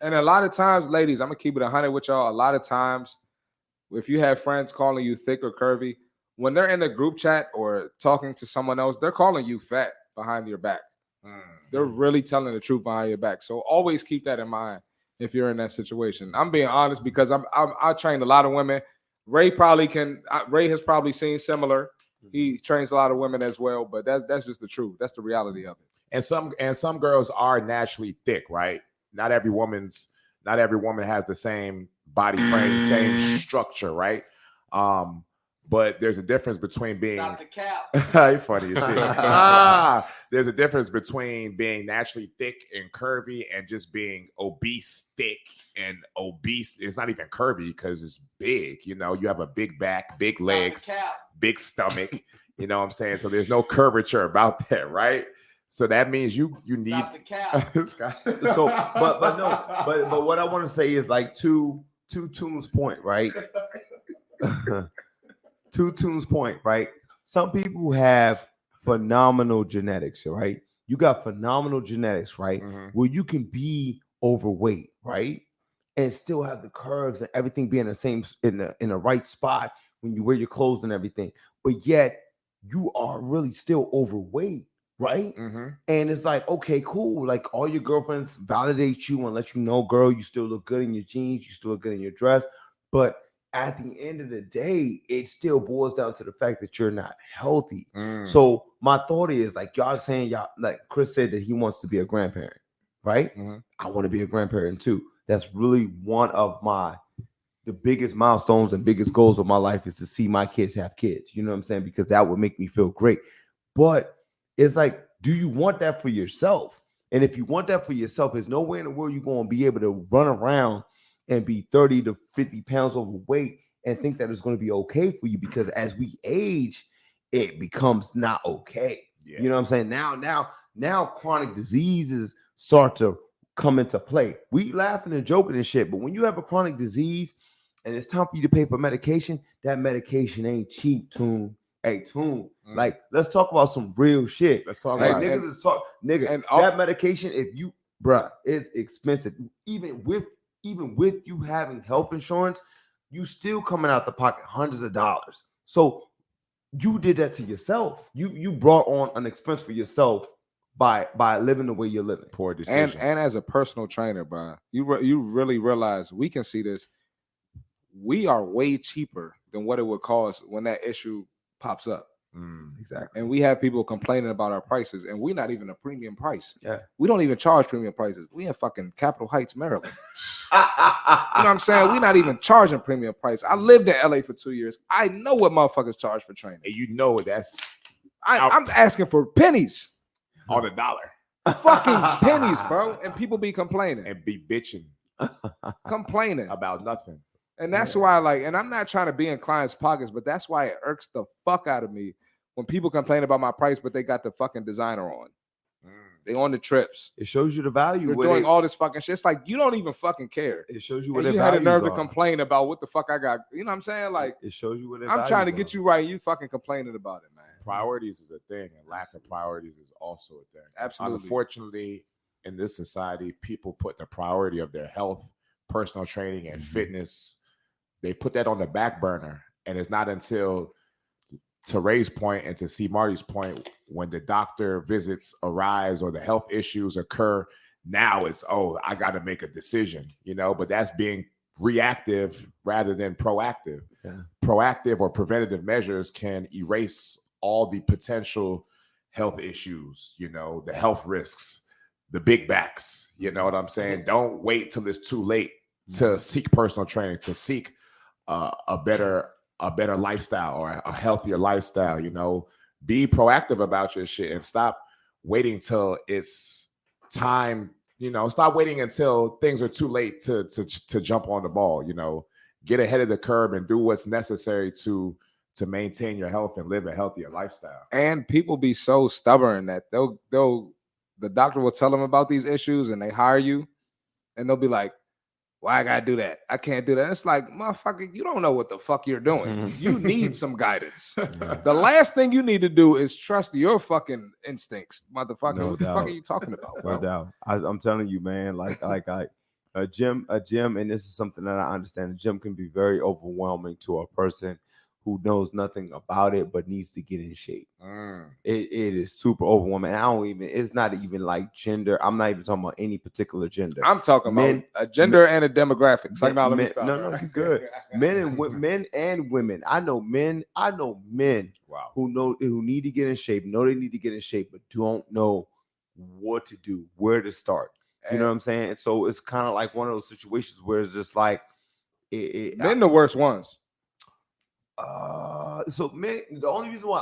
And a lot of times, ladies, I'm gonna keep it 100 with y'all. A lot of times, if you have friends calling you thick or curvy, when they're in a group chat or talking to someone else, they're calling you fat behind your back. Mm. They're really telling the truth behind your back. So always keep that in mind if you're in that situation. I'm being honest because I'm, I'm I trained a lot of women. Ray probably can. Ray has probably seen similar. He trains a lot of women as well, but that's that's just the truth. That's the reality of it. and some and some girls are naturally thick, right? Not every woman's not every woman has the same body frame, same structure, right? Um, but there's a difference between being Stop the cap. you funny as shit. ah, there's a difference between being naturally thick and curvy and just being obese, thick and obese. It's not even curvy because it's big. You know, you have a big back, big Stop legs, big stomach. You know what I'm saying? So there's no curvature about that, right? So that means you you need. Stop the cap. So but but no but but what i want to say is like two two Tune's point right? Two Tune's point right? Some people have phenomenal genetics right? You got phenomenal genetics right? Mhm. where you can be overweight right? And still have the curves and everything be in the same in the in the right spot when you wear your clothes and everything. But yet you are really still overweight right Mhm. and it's like, okay, cool. Like all your girlfriends validate you and let you know, girl, you still look good in your jeans, you still look good in your dress. But at the end of the day, it still boils down to the fact that you're not healthy. Mm. So my thought is like y'all saying y'all like Chris said that he wants to be a grandparent, right? Mhm. I want to be a grandparent too. That's really one of my the biggest milestones and biggest goals of my life is to see my kids have kids. You know what I'm saying? Because that would make me feel great. But it's like, do you want that for yourself? And if you want that for yourself, there's no way in the world you're going to be able to run around and be 30 to 50 pounds overweight and think that it's going to be okay for you because as we age, it becomes not okay. Yeah. You know what I'm saying? Now, now, now chronic diseases start to come into play. We laughing and joking and shit, but when you have a chronic disease and it's time for you to pay for medication, that medication ain't cheap, Tune. Hey, Tune. Mm. Like, let's talk about some real shit. Let's talk Like about it. niggas is talk nigga. and all- that medication, if you bruh, it's expensive. Even with even with you having health insurance, you still coming out the pocket hundreds of dollars. So you did that to yourself. You you brought on an expense for yourself by by living the way you're living. poor and and as a personal trainer, bro, you re- you really realize we can see this. We are way cheaper than what it would cost when that issue pops up, Mm. Exactly. and we have people complaining about our prices, and we're not even a premium price. Yeah. we don't even charge premium prices. We in fucking Capitol Heights, Maryland. You know what I'm saying? We're not even charging premium price. I lived in LA for two years. I know what motherfuckers charge for training. And you know that's I, Out. I'm asking for pennies, on the dollar fucking pennies, bro, and people be complaining, and be bitching complaining. about nothing. And that's why, like, and I'm not trying to be in clients' pockets, but that's why it irks the fuck out of me when people complain about my price, but they got the fucking designer on. Mm. They on the trips. It shows you the value. You're doing they- all this fucking shit. It's like you don't even fucking care. it shows you what And you had the nerve to complain about what the fuck I got. You know what I'm saying? Like, it shows you what I'm trying to get are. you right. You fucking complaining about it, man. Priorities is a thing, and lack of priorities is also a thing. Absolutely. Unfortunately, in this society, people put the priority of their health, personal training, and Mhm. fitness. They put that on the back burner, and it's not until to Ray's point and to C Marty's point, when the doctor visits arise or the health issues occur, now it's oh, I got to make a decision, you know. But that's being reactive rather than proactive. Yeah. Proactive or preventative measures can erase all the potential health issues, you know, the health risks, the big backs. You know what I'm saying? Don't wait till it's too late to mm-hmm. seek personal training, to seek uh, a better a better lifestyle or a healthier lifestyle. You know, be proactive about your shit and stop waiting till it's time. You know, stop waiting until things are too late to to to jump on the ball. You know, get ahead of the curve and do what's necessary to to maintain your health and live a healthier lifestyle. And people be so stubborn that they'll they'll the doctor will tell them about these issues and they hire you, and they'll be like, Why I gotta do that? I can't do that. It's like, motherfucker, you don't know what the fuck you're doing. Mhm. You need some guidance. The last thing you need to do is trust your fucking instincts, motherfucker. No what the fuck are you talking about? No bro? doubt. I, I'm telling you, man. Like, like I, a gym, a gym, and this is something that I understand. A gym can be very overwhelming to a person who knows nothing about it but needs to get in shape. Mm. It, it is super overwhelming. I don't even. It's not even like gender. I'm not even talking about any particular gender. I'm talking Men- about a gender and a demographic. Men- no, let me men- stop. no, no, you good. men and men and women. I know men. I know men Wow. who know who need to get in shape. Know they need to get in shape, but don't know what to do, where to start. You know what I'm saying? And so it's kind of like one of those situations where it's just like, it, it, men the worst ones. Uh, so men. The only reason why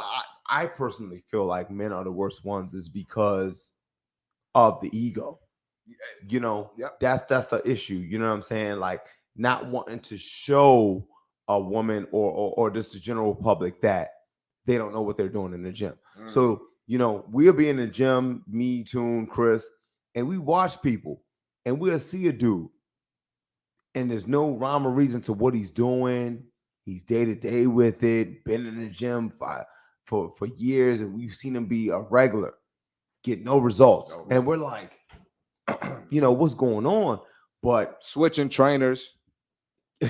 I, I personally feel like men are the worst ones is because of the ego. You know, Yep. that's that's the issue. You know what I'm saying? Like not wanting to show a woman or or, or just the general public that they don't know what they're doing in the gym. Mm. So you know, we'll be in the gym, me, Tune, Chris, and we watch people, and we'll see a dude, and there's no rhyme or reason to what he's doing. He's day to day with it, been in the gym for, for for years, and we've seen him be a regular, get no results, No and we're like, you know, what's going on? But switching trainers,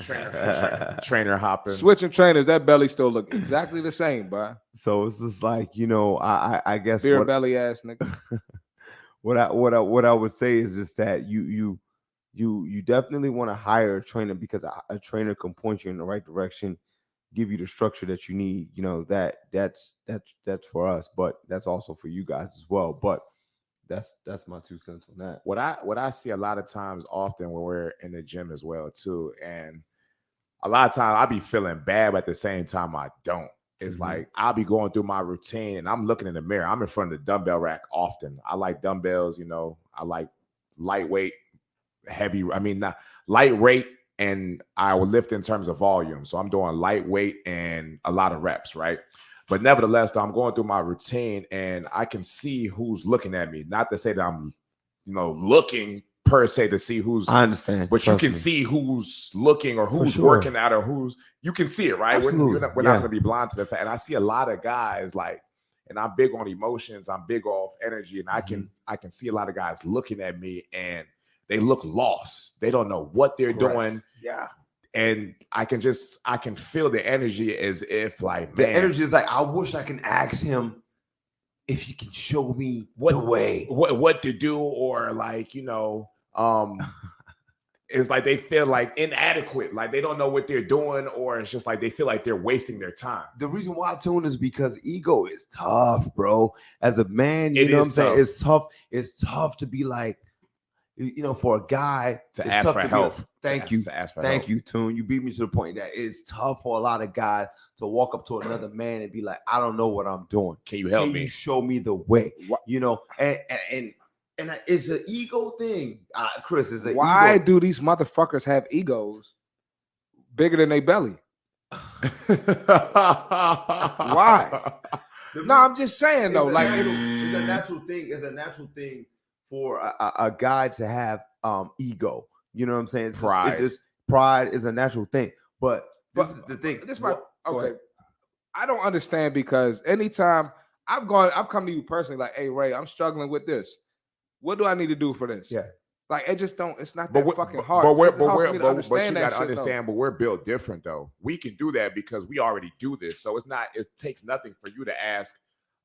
Trainer, trainer, trainer hopping. switching trainers. That belly still look exactly the same, bro. so it's just like you know, I I, I guess Beer what- belly ass nigga. what I what I what I would say is just that you you you you definitely want to hire a trainer because a, a trainer can point you in the right direction, give you the structure that you need. You know that that's that's that's for us, but that's also for you guys as well. But that's that's my two cents on that. what I what I see a lot of times often when we're in the gym as well too, and a lot of times I be feeling bad, but at the same time I don't. It's Mhm. like I'll be going through my routine and I'm looking in the mirror. I'm in front of the dumbbell rack often. I like dumbbells, you know. I like lightweight, heavy. I mean, not lightweight, and I will lift in terms of volume. So I'm doing lightweight and a lot of reps, right? But nevertheless, though, I'm going through my routine and I can see who's looking at me. Not to say that I'm, you know, looking per se to see who's, I understand, but you can me. see who's looking or who's sure. working out or who's, you can see it, right? We're, we're Absolutely, not, we're yeah. not going to be blind to the fact. And I see a lot of guys like, and I'm big on emotions. I'm big off energy, and I can Mm-hmm. I can see a lot of guys looking at me and they look lost. They don't know what they're Correct. doing Yeah, and I can just I can feel the energy as if like the man, energy is like I wish I can ask him if he can show me What- the way. what what to do or like you know um it's like they feel like inadequate like they don't know what they're doing or it's just like they feel like they're wasting their time the reason why I tune is because ego is tough, bro. As a man, you It know what I'm saying? It's tough. It's tough to be like, you know, for a guy to ask for to help To Thank ask- you. to ask for Thank help. you, Tune. You beat me to the point that it's tough for a lot of guys to walk up to another man and be like, I don't know what I'm doing. can you help Can me you show me the way? Wha- You know, and and and, and it's an ego thing, uh, Chris. Is Why ego. do these motherfuckers have egos bigger than their belly? why The No, I'm just saying though. Like, natural, it's a natural thing. It's a natural thing for a, a, guy to have um ego. You know what I'm saying? It's just- Pride. it's just pride is a natural thing. But this But- is the thing. this What- okay. I don't understand because anytime I've gone, I've come to you personally, like, hey Ray, I'm struggling with this. What do I need to do for this? Yeah. Like it just don't. It's not But that we're, fucking hard. but we're, It's but, we're, but, but you gotta shit, though. understand, but we're built different though. We can do that because we already do this. So it's not, it takes nothing for you to ask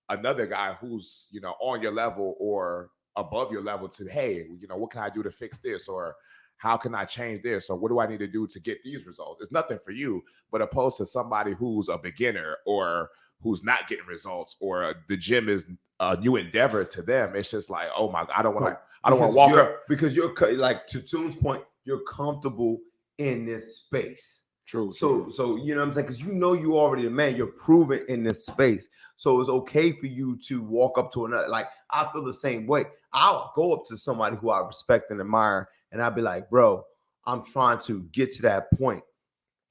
another guy who's, you know, on your level or above your level to, hey, you know, what can I do to fix this? Or how can I change this? Or what do I need to do to get these results? It's nothing for you, but opposed to somebody who's a beginner or who's not getting results or uh, the gym is a new endeavor to them. It's just like, oh my, I don't want to. I don't want to walk up. because you're like to Tune's point. You're comfortable in this space. True. So, so you know what I'm saying? Because you know you already a man, you're proven in this space. So it's okay for you to walk up to another. Like I feel the same way. I'll go up to somebody who I respect and admire, and I'll be like, bro, I'm trying to get to that point.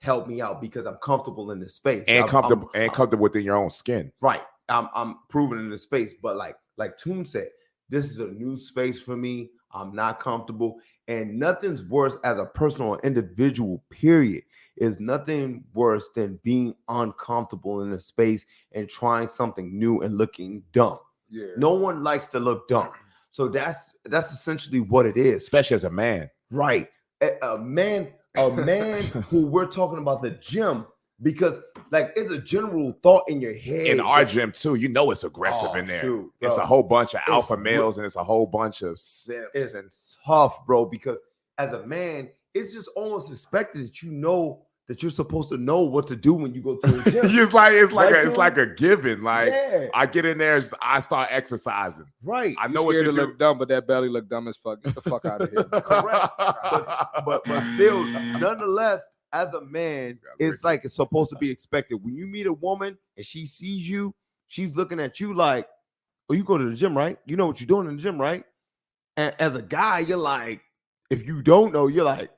Help me out because I'm comfortable in this space. and I'm- comfortable I'm- and comfortable within your own skin. Right. I'm I'm proven in the space, but like like Tune said, this is a new space for me. I'm not comfortable. And nothing's worse as a personal or individual, period, is nothing worse than being uncomfortable in a space and trying something new and looking dumb. Yeah. No one likes to look dumb. So that's that's essentially what it is. especially as a man. Right. A, a man, a man who we're talking about the gym because like it's a general thought in your head. In our gym too, you know it's aggressive Oh, in there. shoot, It's a whole bunch of alpha real- males and it's a whole bunch of simps it's and tough, bro, because as a man, it's just almost expected that you know that you're supposed to know what to do when you go to the gym. it's like it's like Right, a, it's like a given. Like yeah, I get in there, I start exercising. right. I You know what scared to to do. look dumb, but that belly look dumb as fuck. Get the fuck out of here. Correct. but, but but still, nonetheless, as a man, it's like it's supposed to be expected. When you meet a woman and she sees you, she's looking at you like, "Oh, you go to the gym, right? You know what you're doing in the gym, right?" And as a guy, you're like, if you don't know, you're like,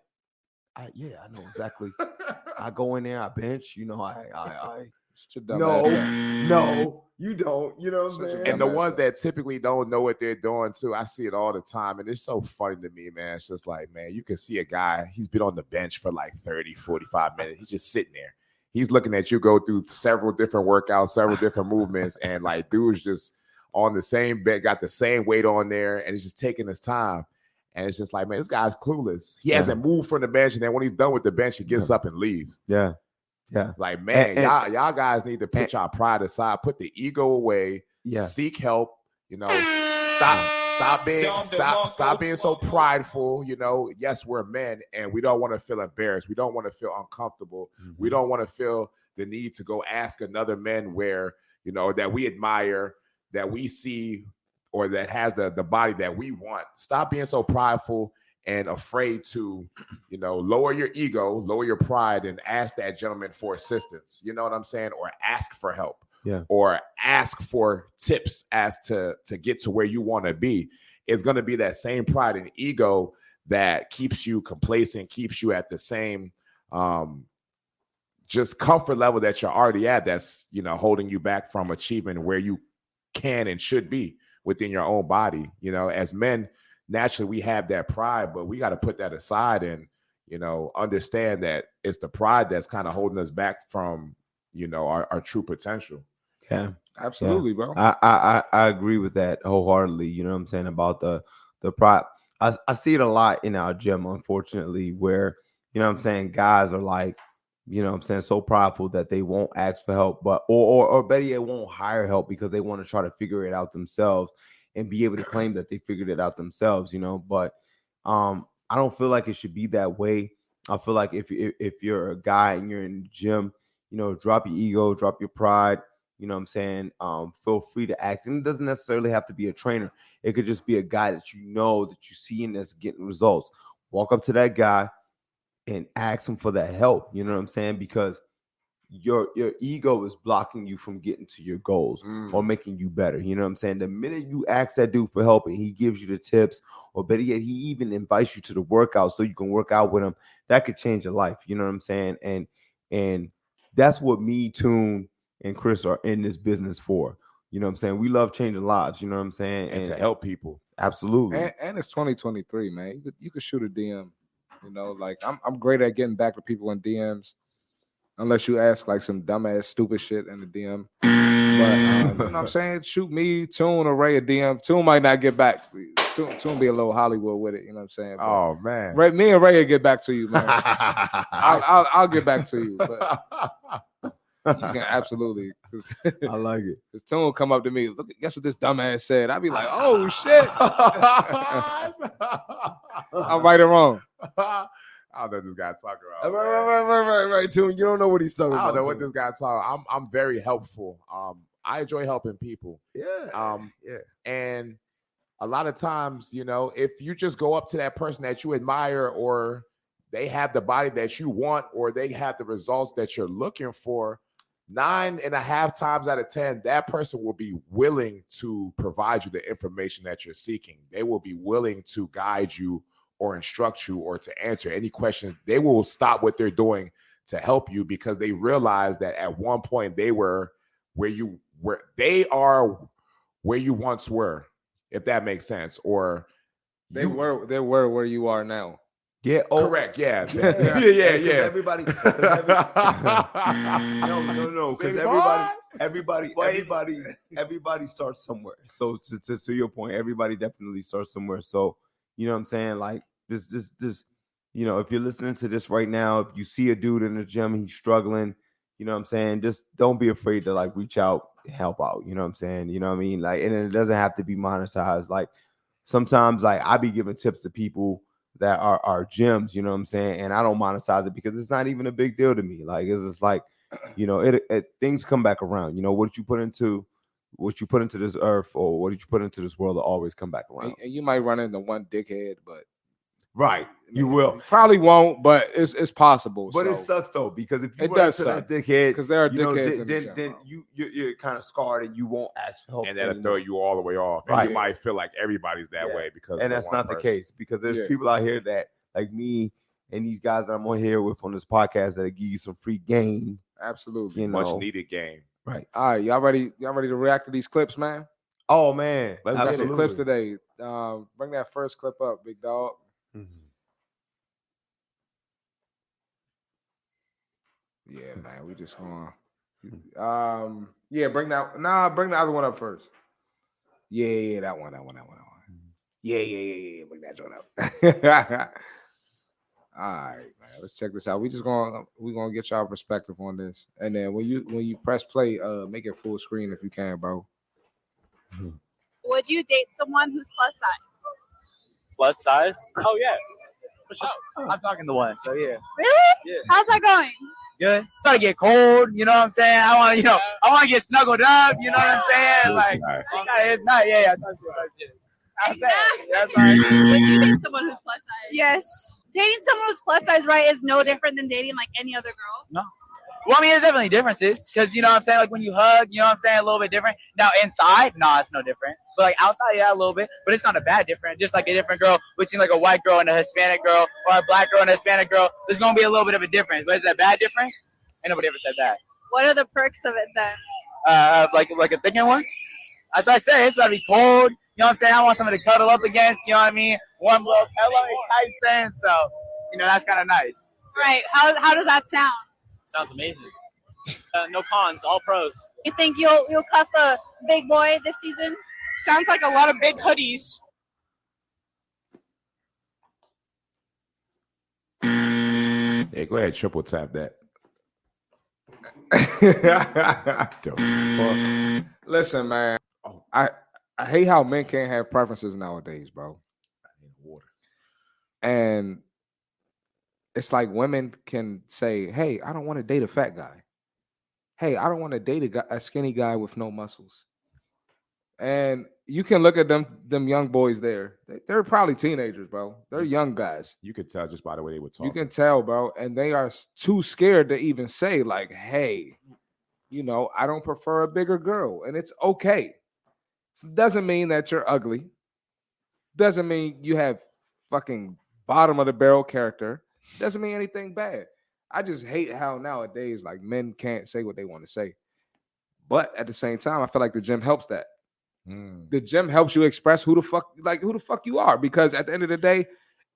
I, "Yeah, I know exactly. I go in there, I bench. You know, I, I, I." It's your dumb No, no, you don't. You know what I'm saying? and the ones that typically don't know what they're doing too, I see it all the time. And it's so funny to me, man. It's just like, man, you can see a guy, he's been on the bench for like 30, 45 minutes. He's just sitting there. He's looking at you go through several different workouts, several different movements, and like dude's just on the same bed, got the same weight on there, and he's just taking his time. And it's just like, man, this guy's clueless. He Yeah. hasn't moved from the bench, and then when he's done with the bench, he gets up and leaves. yeah, yeah, Like, man, and- y'all, y'all guys need to put and- y'all pride aside, put the ego away, yeah. seek help. You know, stop, stop being, stop, stop being so prideful. You know, yes, we're men, and we don't want to feel embarrassed. We don't want to feel uncomfortable. We mm-hmm. don't want to feel the need to go ask another man where you know that we admire, that we see, or that has the the body that we want. Stop being so prideful and afraid to, you know, lower your ego, lower your pride, and ask that gentleman for assistance. You know what I'm saying, or ask for help Yeah. or ask for tips as to to get to where you want to be it's going to be that same pride and ego that keeps you complacent keeps you at the same um just comfort level that you're already at that's you know holding you back from achieving where you can and should be within your own body you know as men naturally we have that pride but we got to put that aside and you know understand that it's the pride that's kind of holding us back from you know our, our true potential yeah. Absolutely, bro. I, I I I agree with that wholeheartedly. You know what I'm saying about the the pride. I, I see it a lot in our gym, unfortunately, where you know what I'm saying guys are like, you know I'm saying, so prideful that they won't ask for help, but or or, or better yet, won't hire help because they want to try to figure it out themselves and be able to claim that they figured it out themselves, you know. But um, I don't feel like it should be that way. I feel like if if, if you're a guy and you're in the gym, you know, drop your ego, drop your pride. You know what I'm saying? Um, feel free to ask. And it doesn't necessarily have to be a trainer. It could just be a guy that you know that you see and that's getting results. Walk up to that guy and ask him for that help. You know what I'm saying? Because your your ego is blocking you from getting to your goals Mm. or making you better. You know what I'm saying? The minute you ask that dude for help and he gives you the tips, or better yet, he even invites you to the workout so you can work out with him, that could change your life. You know what I'm saying? And and that's what me, Tune, and Chris are in this business for. You know what I'm saying? We love changing lives. You know what I'm saying? and to help people absolutely. And, and it's 2023, man. You could you could shoot a DM. You know, like I'm I'm great at getting back to people in DMs, unless you ask like some dumbass stupid shit in the DM. But um, you know what I'm saying? Shoot me, Tune, or Ray a DM. Tune might not get back. Tune, Tune be a little Hollywood with it. You know what I'm saying? But oh man Ray, me and Ray will get back to you, man. I'll, I'll, I'll get back to you. But absolutely. I like it. Cause Tune will come up to me. Look, guess what this dumbass said? I'd be like, oh shit. I'm right or wrong. I don't know this guy talking Right, about. right, right, right, right, right, Tune. You don't know what he's talking I about. don't know what this guy talking. I'm I'm very helpful. Um, I enjoy helping people. Yeah. Um, yeah. and a lot of times, you know, if you just go up to that person that you admire, or they have the body that you want, or they have the results that you're looking for, nine and a half times out of ten, that person will be willing to provide you the information that you're seeking. They will be willing to guide you or instruct you or to answer any questions. They will stop what they're doing to help you because they realize that at one point they were where you were they are where you once were if that makes sense or They You- were they were where you are now. Yeah. Oh, Correct. Yeah. Yeah, Yeah. Yeah. because Yeah. Everybody. 'cause no, no, no. Because everybody, everybody, everybody, everybody starts somewhere. So to, to to your point, everybody definitely starts somewhere. So you know what I'm saying? Like this, this, this. You know, if you're listening to this right now, if you see a dude in the gym, he's struggling. You know what I'm saying? Just don't be afraid to like reach out, help out. You know what I'm saying? You know what I mean? Like, and it doesn't have to be monetized. Like sometimes, like I be giving tips to people that are are gems. you know what I'm saying? And I don't monetize it because it's not even a big deal to me. Like it's just like, you know, it, it things come back around. You know, what you put into what you put into this earth or what did you put into this world will always come back around. And, and you might run into one dickhead, but Right. You will. probably won't, but it's it's possible. But it sucks though, because if you It run does into that dickhead, because there are you know, dickheads then, in the then, then you you're, you're kind of scarred and you won't ask for help. and that'll anymore. throw you all the way off. And Right. you might feel like everybody's that Yeah. way because and that's one not the case because there's Yeah. people out here that like me and these guys that I'm on here with on this podcast that give you some free game. Absolutely. You Much know, needed game. right? All right, y'all ready? Y'all ready to react to these clips, man? Oh man, Let's Got get some clips today. Um, bring that first clip up, big dog. Mm-hmm. Yeah, hmm. man. We just going. Hmm. Um, yeah, bring that. Nah, bring the other one up first. Yeah, yeah, that one, that one, that one, that one. Hmm. Yeah, yeah, yeah, yeah. Bring that joint up. All right, man. Let's check this out. We just gonna we gonna get y'all perspective on this, and then when you when you press play, uh, make it full screen if you can, bro. Would you date someone who's plus size? Plus size. Oh yeah, for sure. I'm talking to one, so yeah, Really? Yeah. How's that going? good. Gotta get cold, you know what I'm saying? I want to, you know, I want to get snuggled up, you know what I'm saying? Like, Nice. it's not, yeah, yeah. It's not good, that's. I'm saying, that's right. Would you date someone who's plus size? Yes. Dating someone who's plus size, right, is no different than dating like any other girl. No. Well, I mean, there's definitely differences because you know what I'm saying. Like when you hug, you know what I'm saying, a little bit different. Now inside, nah, it's no different. But like outside, yeah, a little bit. But it's not a bad difference. Just like a different girl between like a white girl and a Hispanic girl, or a black girl and a Hispanic girl, there's gonna be a little bit of a difference. But is that a bad difference? Ain't nobody ever said that. What are the perks of it then? uh, like like a thinking one. As I say, it's gotta be cold. You know what I'm saying? I want somebody to cuddle up against. You know what I mean? One blow pillow type thing. So, you know, that's kind of nice. Right. How how does that sound? Sounds amazing. Uh, no cons, all pros. You think you'll you'll cuff a big boy this season? Sounds like a lot of big hoodies. Yeah, go ahead, triple tap that. the fuck? Listen, man. Oh. I I hate how men can't have preferences nowadays, bro. Water. And it's like women can say, "Hey, I don't want to date a fat guy. Hey, I don't want to date a, guy, a skinny guy with no muscles." And you can look at them them young boys there. They, they're probably teenagers, bro. They're young guys. You could tell just by the way they were talking. You can tell, bro, and they are too scared to even say like, "Hey, you know, I don't prefer a bigger girl," and it's okay. It doesn't mean that you're ugly. Doesn't mean you have fucking bottom of the barrel character. Doesn't mean anything bad. I just hate how nowadays like men can't say what they want to say. But at the same time, I feel like the gym helps that Mm. the gym helps you express who the fuck like who the fuck you are because at the end of the day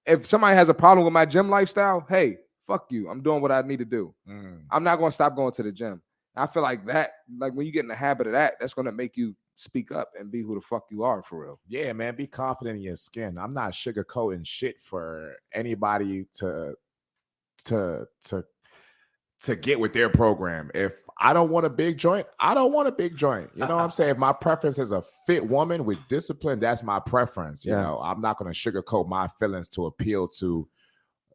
if somebody has a problem with my gym lifestyle hey fuck you i'm doing what i need to do Mm. i'm not going to stop going to the gym i feel like that like when you get in the habit of that that's going to make you speak up and be who the fuck you are for real Yeah, man, be confident in your skin. I'm not sugarcoating shit for anybody to to to to get with their program. If I don't want a big joint, I don't want a big joint. You know what I'm saying? If my preference is a fit woman with discipline, that's my preference. You Yeah. know, I'm not going to sugarcoat my feelings to appeal to,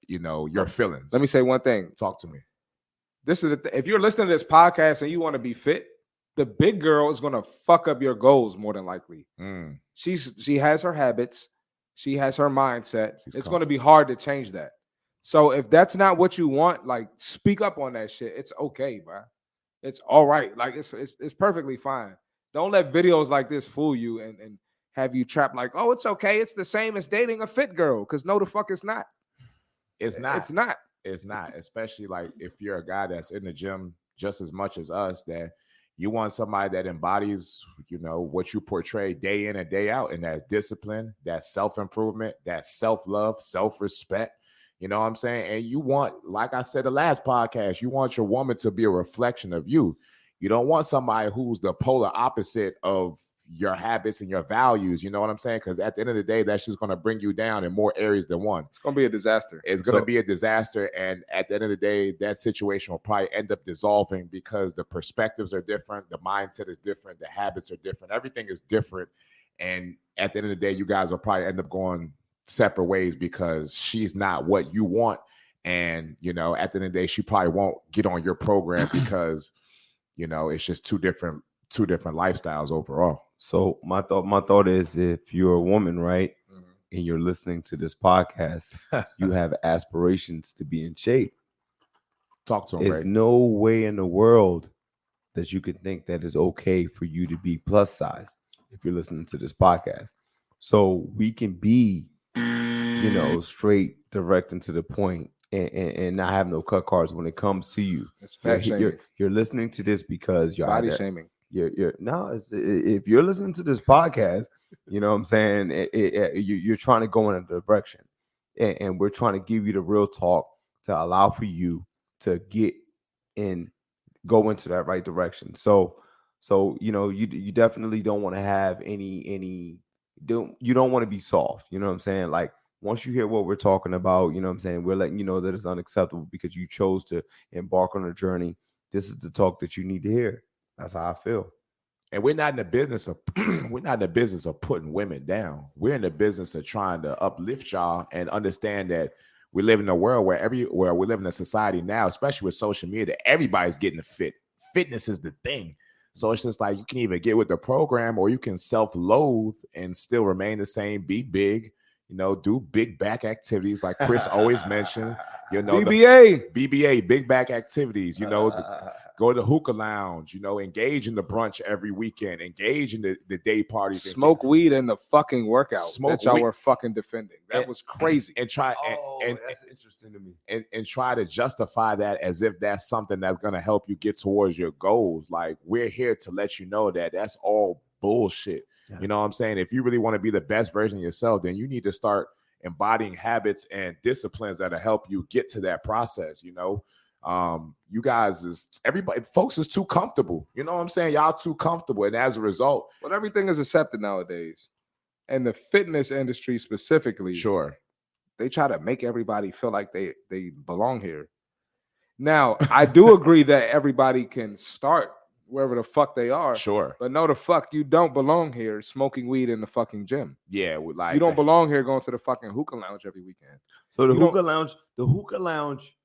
you know, your feelings. let me say one thing talk to me. this is th- if you're listening to this podcast and you want to be fit the big girl is going to fuck up your goals more than likely Mm. she's she has her habits she has her mindset She's it's going to be hard to change that so if that's not what you want like speak up on that shit it's okay bro it's all right like it's it's, it's perfectly fine don't let videos like this fool you and and have you trapped like oh it's okay it's the same as dating a fit girl because no the fuck it's not It's eh, not. it's not it's not especially like if you're a guy that's in the gym just as much as us that You want somebody that embodies, you know, what you portray day in and day out, and that's discipline, that self improvement, that self love, self respect. You know what I'm saying? And you want, like I said the last podcast, you want your woman to be a reflection of you. You don't want somebody who's the polar opposite of your habits and your values. You know what I'm saying? Because at the end of the day, that's just going to bring you down in more areas than one. It's gonna be a disaster. It's going to So- be a disaster. And at the end of the day, that situation will probably end up dissolving because the perspectives are different, the mindset is different, the habits are different, everything is different. And at the end of the day, you guys will probably end up going separate ways because she's not what you want. And, you know, at the end of the day, she probably won't get on your program because, you know, it's just two different, two different lifestyles overall. So my thought, my thought is, if you're a woman, right, Mhm. and you're listening to this podcast, you have aspirations to be in shape. Talk to him, There's Ray. no way in the world that you could think that it's okay for you to be plus size if you're listening to this podcast. So we can be, you know, mm-hmm. straight, direct, and to the point, and, and, and not have no cut cards when it comes to you. You're, you're, you're listening to this because you're body shaming. you're you're no it's, if you're listening to this podcast you know what i'm saying? It, it- it- you, you're trying to go in a direction and, and we're trying to give you the real talk to allow for you to get in go into that right direction. So so you know you you definitely don't want to have any any don't you don't want to be soft you know what i'm saying? Like once you hear what we're talking about you know what i'm saying we're letting you know that it's unacceptable because you chose to embark on a journey this is the talk that you need to hear that's how i feel And we're not in the business of we're not in the business of putting women down. We're in the business of trying to uplift y'all and understand that we live in a world where every where we live in a society now, especially with social media, that everybody's getting fit. Fitness is the thing. So it's just like you can either get with the program or you can self-loathe and still remain the same, be big, you know, do big back activities like Chris always mentioned. You know, the BBA. BBA, big back activities, you know, the- go to the hookah lounge, you know, engage in the brunch every weekend, engage in the, the day parties, and- Smoke weed in the fucking workout Smoke that y'all weed. were fucking defending. That And- was crazy. and try and, oh, and, that's interesting to me. and and try to justify that as if that's something that's going to help you get towards your goals. Like we're here to let you know that that's all bullshit. Yeah. You know what I'm saying? If you really want to be the best version of yourself, then you need to start embodying habits and disciplines that'll help you get to that process. You know, um, you guys is everybody, folks is too comfortable. You know what I'm saying? Y'all too comfortable, and as a result, But everything is accepted nowadays. And the fitness industry specifically, sure, they try to make everybody feel like they they belong here. Now, I do agree that everybody can start wherever the fuck they are, sure, but no, the fuck you don't belong here smoking weed in the fucking gym. yeah, like you don't belong here going to the fucking hookah lounge every weekend. So the You hookah lounge, the hookah lounge, Uh-oh.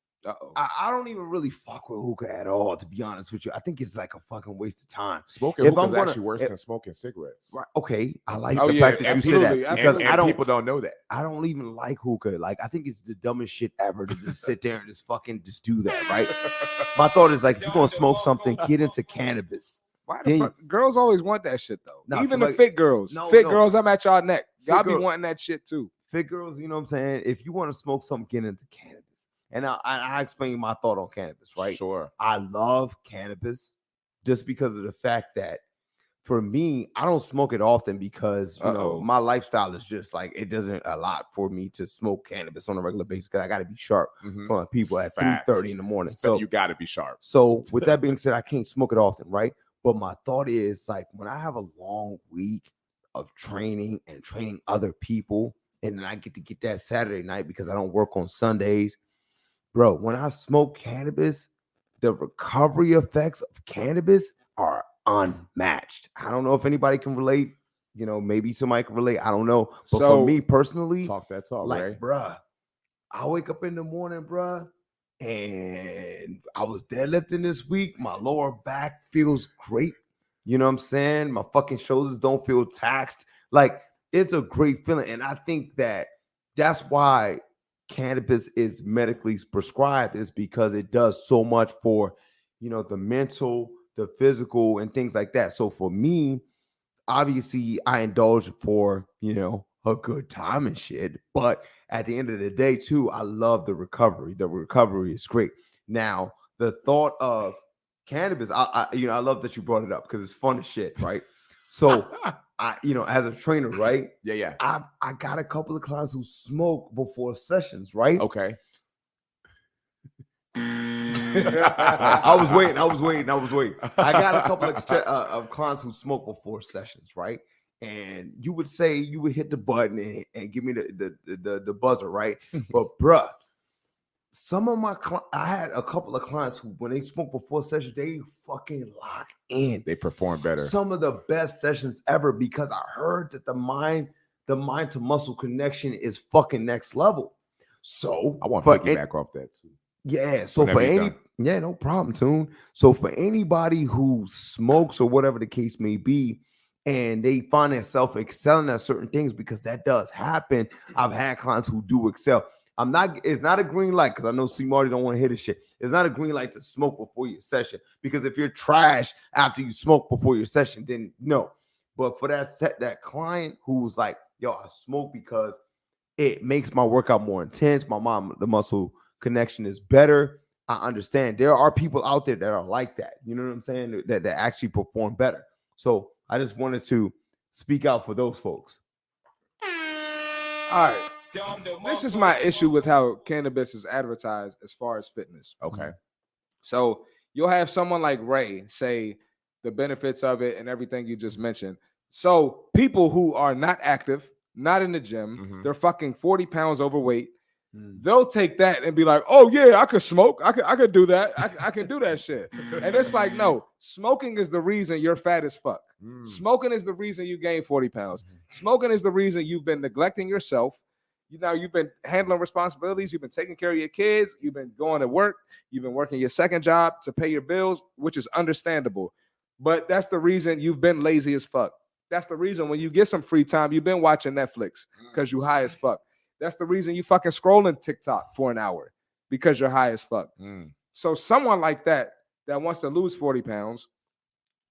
I, I don't even really fuck with hookah at all, to be honest with you. I think it's like a fucking waste of time. Smoking If hookah I'm is gonna- actually worse if- than smoking cigarettes. Right? Okay, I like Oh, the yeah, fact that you said that because and I don't, people don't know that. I don't even like hookah. Like I think it's the dumbest shit ever to just sit there and just fucking just do that. Right? My thought is like, if you're gonna smoke something, get into cannabis. Why the fuck? Girls always want that shit though. Nah, Even the like- fit girls. No, fit no. girls, I'm at y'all neck. Y'all be girl- wanting that shit too. Fit girls, you know what I'm saying? If you want to smoke something, get into cannabis. And I, I, explain my thought on cannabis, right? Sure. I love cannabis just because of the fact that for me, I don't smoke it often because you know Uh-oh. my lifestyle is just like it doesn't a lot for me to smoke cannabis on a regular basis because I got to be sharp Mhm. for people at three thirty in the morning. So So, you got to be sharp. so with that being said, I can't smoke it often, right? But my thought is like when I have a long week of training and training other people, and then I get to get that Saturday night because I don't work on Sundays, bro. When I smoke cannabis, the recovery effects of cannabis are unmatched. I don't know if anybody can relate. You know, maybe somebody can relate. I don't know. But So- for me personally, Talk that talk, like, Ray. bruh, I wake up in the morning, bruh, and I was deadlifting this week. My lower back feels great. You know what I'm saying? My fucking shoulders don't feel taxed. Like, it's a great feeling. And I think that that's why cannabis is medically prescribed, is because it does so much for, you know, the mental, the physical, and things like that. So for me, obviously I indulge for, you know, a good time and shit. But at the end of the day, too, I love the recovery. The recovery is great. Now, the thought of cannabis. I, I you know I love that you brought it up because it's fun as shit, right? So I you know as a trainer, right? yeah, yeah. I I got a couple of clients who smoke before sessions, right? Okay. I was waiting. I was waiting. I was waiting. I got a couple of, uh, of clients who smoke before sessions, right? And you would say you would hit the button and, and give me the the, the the buzzer, right? but bruh, some of my cli- I had a couple of clients who, when they smoke before session, they fucking lock in. They perform better. Some of the best sessions ever because I heard that the mind, the mind to muscle connection is fucking next level. So I want to piggyback off that too. yeah, so Whenever for any done. yeah, no problem, tune. So for anybody who smokes or whatever the case may be, and they find themselves excelling at certain things because that does happen. I've had clients who do excel. I'm not. It's not a green light because I know C Marty don't want to hit his shit. It's not a green light to smoke before your session because if you're trash after you smoke before your session, then no. But for that set, that client who's like, yo, I smoke because it makes my workout more intense. My mom, the muscle connection is better. I understand there are people out there that are like that. You know what I'm saying? That that actually perform better. So I just wanted to speak out for those folks. All right. This is my issue with how cannabis is advertised as far as fitness. Okay. So you'll have someone like Ray say the benefits of it and everything you just mentioned. So people who are not active, not in the gym, Mhm. they're fucking 40 pounds overweight. Mm. They'll take that and be like, "Oh yeah, I could smoke. I could, I could do that. I, I can do that shit." And it's like, no, smoking is the reason you're fat as fuck. Mm. Smoking is the reason you gained 40 pounds. Smoking is the reason you've been neglecting yourself. You know, you've been handling responsibilities, you've been taking care of your kids, you've been going to work, you've been working your second job to pay your bills, which is understandable. But that's the reason you've been lazy as fuck. That's the reason when you get some free time, you've been watching Netflix because you high as fuck. That's the reason you fucking scrolling TikTok for an hour because you're high as fuck. Mm. So someone like that that wants to lose 40 pounds,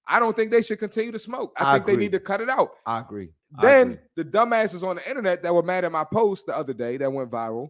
I don't think they should continue to smoke. I, I think they need to cut it out. I agree. Then the dumbasses on the internet that were mad at my post the other day that went viral,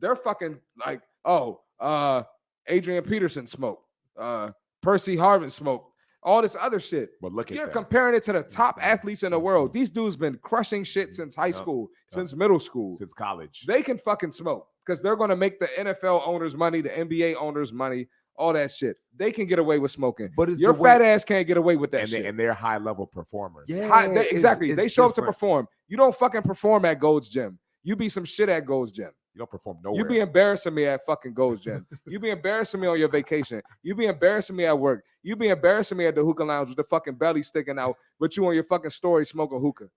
they're fucking like, oh, uh, Adrian Peterson smoked, uh, Percy Harvin smoked, all this other shit. But look at You're that. comparing it to the top athletes in the world. These dudes been crushing shit since high school, Yup. since middle school. since college. They can fucking smoke because they're gonna make the NFL owners money, the NBA owners money, all that shit. They can get away with smoking. But it's Your the way- fat ass can't get away with that and, shit. they, and they're high level performers. Yeah, Hi- they- it's- exactly. they it's show up to perform. You don't fucking perform at Gold's Gym. You be some shit at Gold's Gym. You don't perform nowhere. You be embarrassing me at fucking Gold's Gym. you be embarrassing me on your vacation. You be embarrassing me at work. You be embarrassing me at the hookah lounge with the fucking belly sticking out, but you on your fucking story smoking hookah.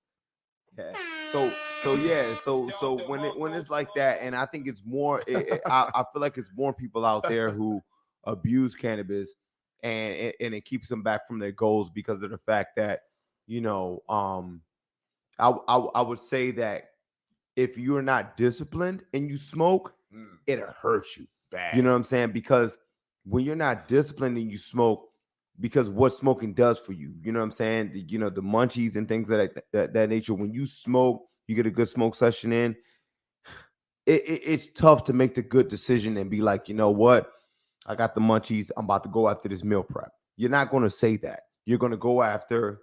Yeah. So so yeah. So so when it when it's like that, and I think it's more. It, it- I, I feel like it's more people out there who abuse cannabis, and it, and it keeps them back from their goals because of the fact that you know. Um, I I, I would say that if you're not disciplined and you smoke, Mm, it hurts you. bad. You know what I'm saying? Because when you're not disciplined and you smoke, because what smoking does for you, you know what I'm saying? The- you know, the munchies and things of that, that, that nature. When you smoke, you get a good smoke session in. It, it- it's tough to make the good decision and be like, you know what? I got the munchies. I'm about to go after this meal prep. You're not going to say that. You're going to go after,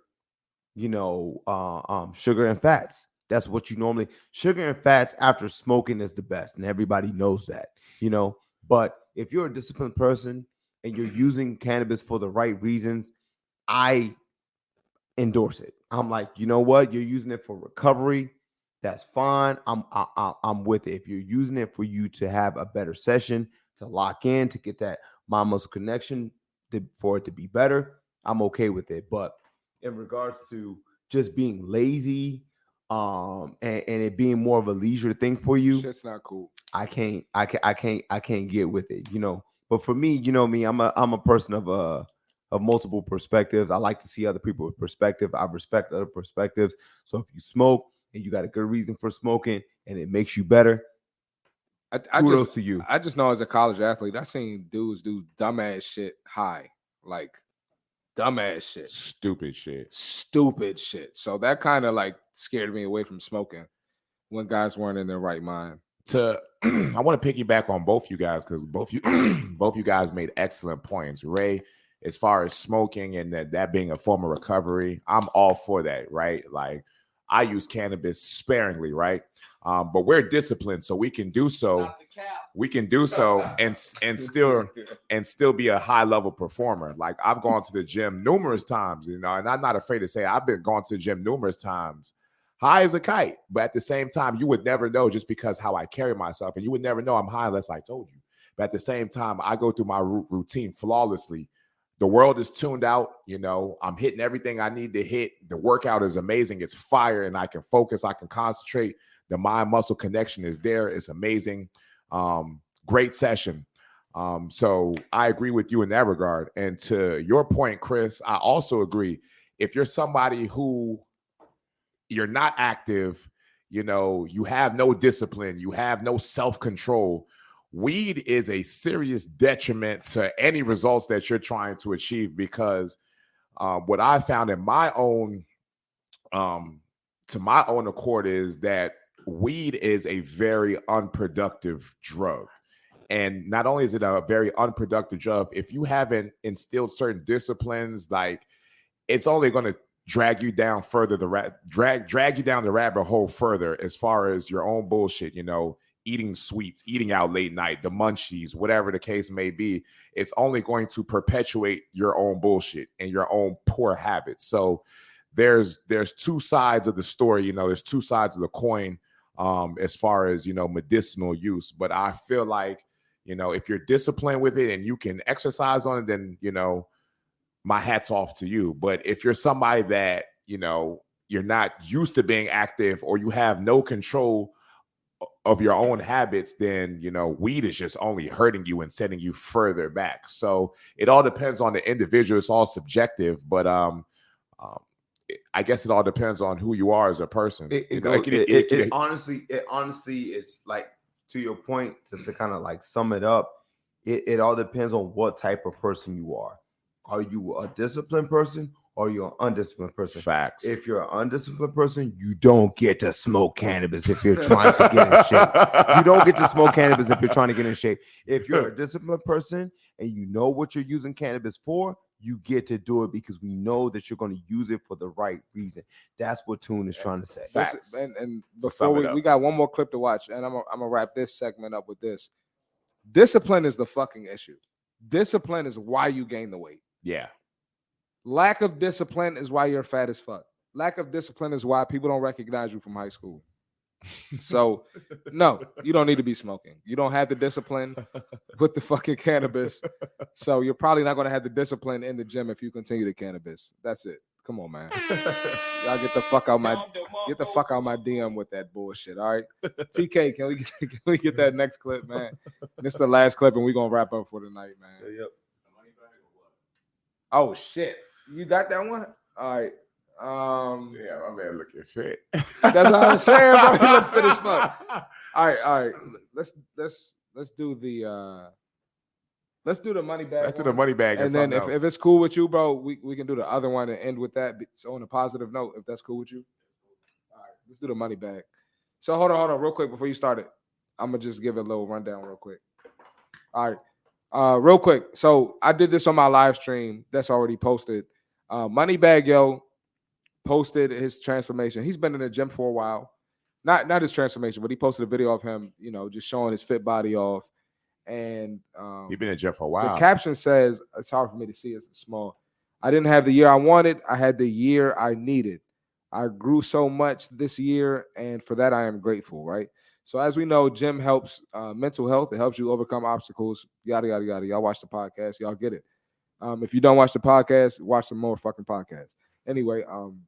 you know, uh, um, sugar and fats. That's what you normally sugar and fats after smoking is the best, and everybody knows that, you know. But if you're a disciplined person and you're using cannabis for the right reasons, I endorse it. I'm like, you know what? You're using it for recovery. That's fine. I'm I, I, I'm with it. If you're using it for you to have a better session, to lock in, to get that mind muscle connection, to, for it to be better, I'm okay with it. But in regards to just being lazy, um, and, and it being more of a leisure thing for you, that's not cool. I can't, I can't, I can't, I can't get with it, you know. But for me, you know me, I'm a, I'm a person of uh of multiple perspectives. I like to see other people's perspective. I respect other perspectives. So if you smoke and you got a good reason for smoking and it makes you better, I, I kudos just to you. I just know as a college athlete, I seen dudes do dumbass shit high, like dumbass shit, Stupid shit. stupid shit. So that kind of like scared me away from smoking when guys weren't in their right mind. To I want to piggyback on both you guys because both you both you guys made excellent points. Ray, as far as smoking and that, that being a form of recovery, I'm all for that, right? Like I use cannabis sparingly, right? Um, but we're disciplined, so we can do so. We can do so and and still and still be a high level performer. Like I've gone to the gym numerous times, you know, and I'm not afraid to say I've been going to the gym numerous times, high as a kite. But at the same time, you would never know just because how I carry myself, and you would never know I'm high unless I told you. But at the same time, I go through my routine flawlessly. The world is tuned out, you know. I'm hitting everything I need to hit. The workout is amazing. It's fire, and I can focus. I can concentrate. The mind muscle connection is there. It's amazing. Um, great session. Um, so I agree with you in that regard. And to your point, Chris, I also agree. If you're somebody who you're not active, you know, you have no discipline, you have no self-control, weed is a serious detriment to any results that you're trying to achieve because um, what I found in my own um to my own accord is that weed is a very unproductive drug. And not only is it a very unproductive drug, if you haven't instilled certain disciplines, like it's only going to drag you down further the rat drag drag you down the rabbit hole further as far as your own bullshit, you know, eating sweets, eating out late night, the munchies, whatever the case may be, it's only going to perpetuate your own bullshit and your own poor habits. So there's there's two sides of the story, you know, there's two sides of the coin um as far as, you know, medicinal use, but I feel like, you know, if you're disciplined with it and you can exercise on it then, you know, my hat's off to you. But if you're somebody that, you know, you're not used to being active or you have no control of your own habits, then, you know, weed is just only hurting you and setting you further back. So it all depends on the individual. It's all subjective, but, um, um I guess it all depends on who you are as a person. It, it, go- it it- honestly, it honestly is like to your point, to, to kind of like sum it up, it, it all depends on what type of person you are. Are you a disciplined person or are you an undisciplined person? facts. If you're an undisciplined person, you don't get to smoke cannabis if you're trying to get in shape. You don't get to smoke cannabis if you're trying to get in shape. If you're a disciplined person and you know what you're using cannabis for, you get to do it because we know that you're going to use it for the right reason. That's what Tune is trying to say. Listen, Facts. and, and before we, we got one more clip to watch, and I'm gonna, I'm gonna wrap this segment up with this. Discipline is the fucking issue. Discipline is why you gain the weight. yeah. Lack of discipline is why you're fat as fuck. Lack of discipline is why people don't recognize you from high school. So, no, you don't need to be smoking. You don't have the discipline with the fucking cannabis. So, you're probably not going to have the discipline in the gym if you continue the cannabis. That's it. Come on, man. Y'all get the fuck out my get the fuck out my DM with that bullshit. All right, TK, can we get, can we get that next clip, man? This is the last clip, and we're gonna wrap up for the night, man. Yep. Oh shit, you got that one? All right. Um, Yeah, my man looking fit. That's what I'm saying, bro. He look fit as fuck. all right, all right. Let's let's let's do the uh let's do the money bag. Let's do the money bag. And then if, if it's cool with you, bro, we, we can do the other one and end with that. So on a positive note, if that's cool with you. All right, let's do the money bag. So hold on, hold on, real quick before you start it. I'm gonna just give it a little rundown real quick. All right. Uh real quick. So I did this on my live stream that's already posted. Uh Moneybagg Yo posted his transformation. He's been in the gym for a while. Not not his transformation, but he posted a video of him, you know, just showing his fit body off. And um You've been in gym for a while. the caption says, it's hard for me to see, it's small. I didn't have the year I wanted, I had the year I needed. I grew so much this year, and for that I am grateful, right? So, as we know, gym helps uh, mental health, it helps you overcome obstacles, yada, yada, yada. Y'all watch the podcast, y'all get it. Um, if you don't watch the podcast, watch some more fucking podcasts. Anyway, um,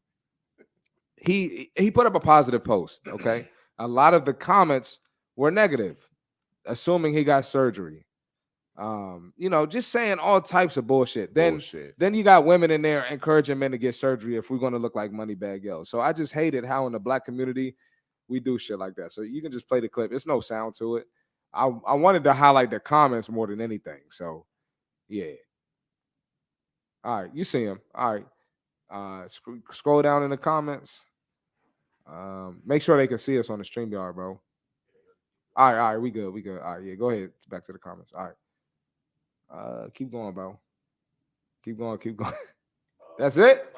he he put up a positive post. Okay, a lot of the comments were negative, assuming he got surgery. Um, you know, just saying all types of bullshit. Then Bullshit. then you got women in there encouraging men to get surgery if we're going to look like money Moneybagg Yo. So I just hated how in the black community we do shit like that. So you can just play the clip. It's no sound to it. I, I wanted to highlight the comments more than anything. So yeah. All right, you see him. All right. Uh sc- scroll down in the comments. Um, make sure they can see us on the StreamYard, bro. All right, all right, we good, we good. All right, yeah, go ahead. Back to the comments. All right. Uh keep going, bro. Keep going, keep going. That's it.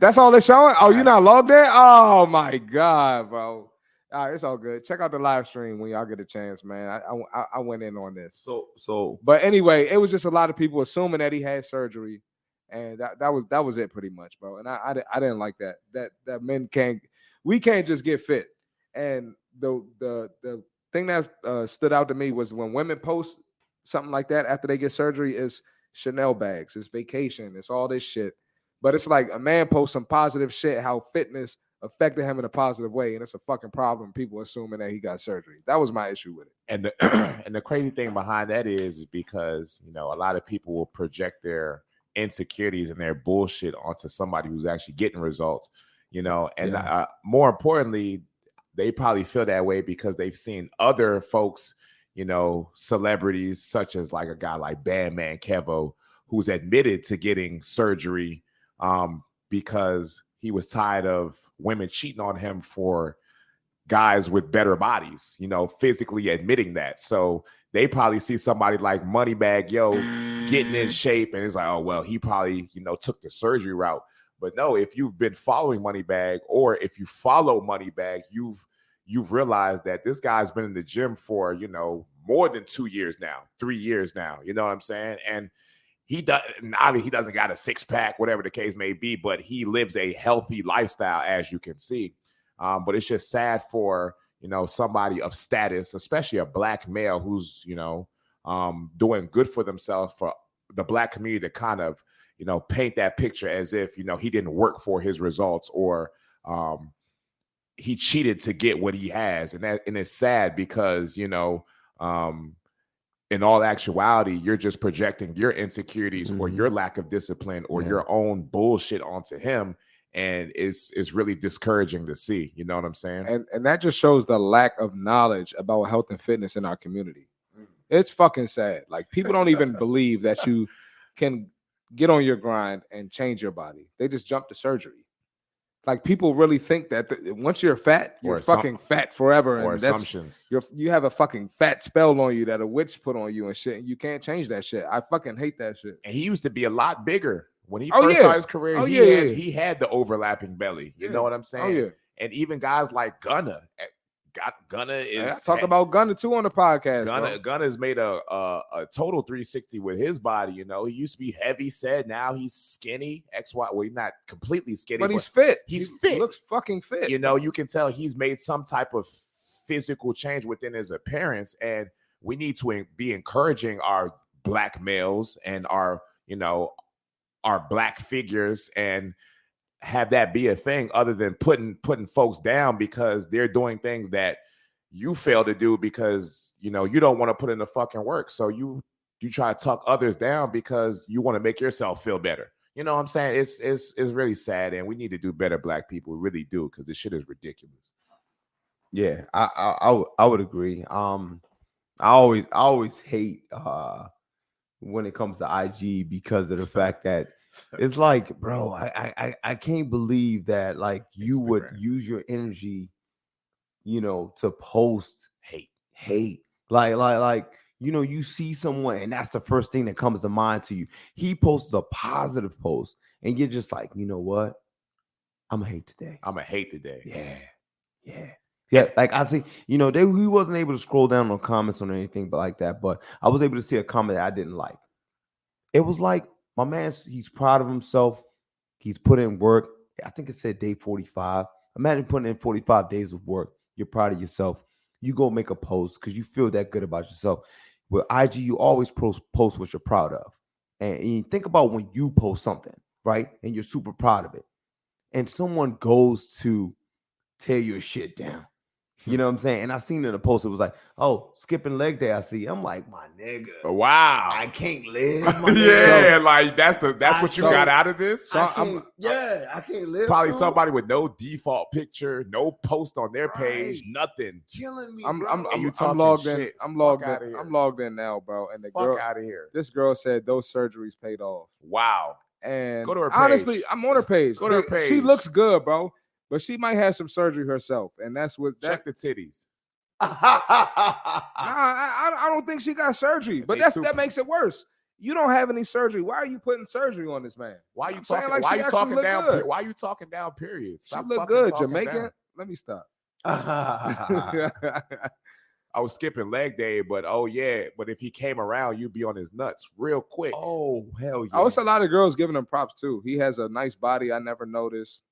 That's all they're showing. Oh, you're not logged in. Oh my god, bro. All right, it's all good. Check out the live stream when y'all get a chance, man. I I, I went in on this. So so But anyway, it was just a lot of people assuming that he had surgery, and that, that was that was it pretty much, bro. And I, I I didn't like that. That that men can't we can't just get fit. And the the the thing that uh, stood out to me was when women post something like that after they get surgery is Chanel bags, it's vacation, it's all this shit. But it's like a man posts some positive shit how fitness affected him in a positive way, and it's a fucking problem. People assuming that he got surgery. That was my issue with it. And the and the crazy thing behind that is, is because you know a lot of people will project their insecurities and their bullshit onto somebody who's actually getting results. You know, and Yeah. uh, more importantly, they probably feel that way because they've seen other folks, you know, celebrities such as like a guy like Bandman Kevo, who's admitted to getting surgery um, because he was tired of women cheating on him for guys with better bodies, you know, physically admitting that. So they probably see somebody like Moneybagg Yo getting in shape and it's like, oh, well, he probably, you know, took the surgery route. But no, if you've been following Moneybagg or if you follow Moneybagg, you've you've realized that this guy's been in the gym for, you know, more than two years now, three years now. You know what I'm saying? And he does and obviously he doesn't got a six pack, whatever the case may be, but he lives a healthy lifestyle, as you can see. Um, but it's just sad for you know somebody of status, especially a black male who's you know um, doing good for themselves for the black community to kind of you know paint that picture as if you know he didn't work for his results or um, he cheated to get what he has, and that and it's sad because you know. Um, in all actuality, you're just projecting your insecurities or Mhm. your lack of discipline or Yeah. your own bullshit onto him and it's it's really discouraging to see. You know what I'm saying? and and that just shows the lack of knowledge about health and fitness in our community. Mm. It's fucking sad. Like people don't even believe that you can get on your grind and change your body. They just jump to surgery. Like people really think that th- once you're fat, you're assum- fucking fat forever, or and that's assumptions. you're you have a fucking fat spell on you that a witch put on you and shit, and you can't change that shit. I fucking hate that shit. And he used to be a lot bigger when he Oh, first yeah. started his career. Oh, he, yeah, had, yeah. he had the overlapping belly. You know what I'm saying? Oh yeah, And even guys like Gunna, eh, got Gunna is I talk about Gunna too on the podcast. bro. Gunna, Gunna's made a, a a total 360 with his body. You know, he used to be heavy set. Now he's skinny. X Y. Well, he's not completely skinny, but he's fit. he's He fit. Looks fucking fit. you know, you can tell he's made some type of physical change within his appearance, and we need to be encouraging our black males and our, you know, our black figures and have that be a thing other than putting putting folks down because they're doing things that you fail to do because you know you don't want to put in the fucking work. So you you try to tuck others down because you want to make yourself feel better. You know what i'm saying? It's it's it's really sad and we need to do better black people. We really do because this shit is ridiculous. Yeah, I, I I I would agree. Um, I always I always hate uh when it comes to IG because of the fact that it's like, bro, I I I- can't believe that like you would use your energy, you know, to post hate hate. Like like like you know, you see someone and that's the first thing that comes to mind to you. He posts a positive post, and you're just like, you know what? I'm gonna hate today. i'm gonna hate today Yeah, yeah, yeah. Like I see, you know, they we wasn't able to scroll down on comments or anything, but like that. But I was able to see a comment that I didn't like. It was like my man, he's proud of himself. He's put in work. I think it said day 45. Imagine putting in 45 days of work. You're proud of yourself. You go make a post because you feel that good about yourself. With IG, you always post post what you're proud of. And, and think about when you post something, right? And you're super proud of it. And someone goes to tear your shit down. You know what I'm saying? And I seen in a post, it was like, oh, skipping leg day. I see. I'm like, my nigga, oh, wow I can't live. My nigga. yeah like that's the that's I- what you so- got out of this So I I'm- yeah, I can't live. probably bro. somebody with no default picture no post on their page nothing killing me. I'm bro. I'm I'm, you I'm talking logged in. I'm logged outta in. here. I'm logged in now, bro. And the fuck girl, out of here this girl said those surgeries paid off. wow And Go to her honestly. I'm on her page. Go to her She- She looks good, bro. But she might have some surgery herself, and that's what that. check the titties Nah, I, I, I don't think she got surgery, but that's super- that makes it worse. You don't have any surgery. Why are you putting surgery on this man? Why you I'm talking? like why you talking down? good. Why you talking down? Period. She look good. Jamaican. down. Let me stop. I was skipping leg day, but oh yeah, but if he came around, you'd be on his nuts real quick. oh hell yeah! Oh, it's a lot of girls giving him props too. He has a nice body. I never noticed.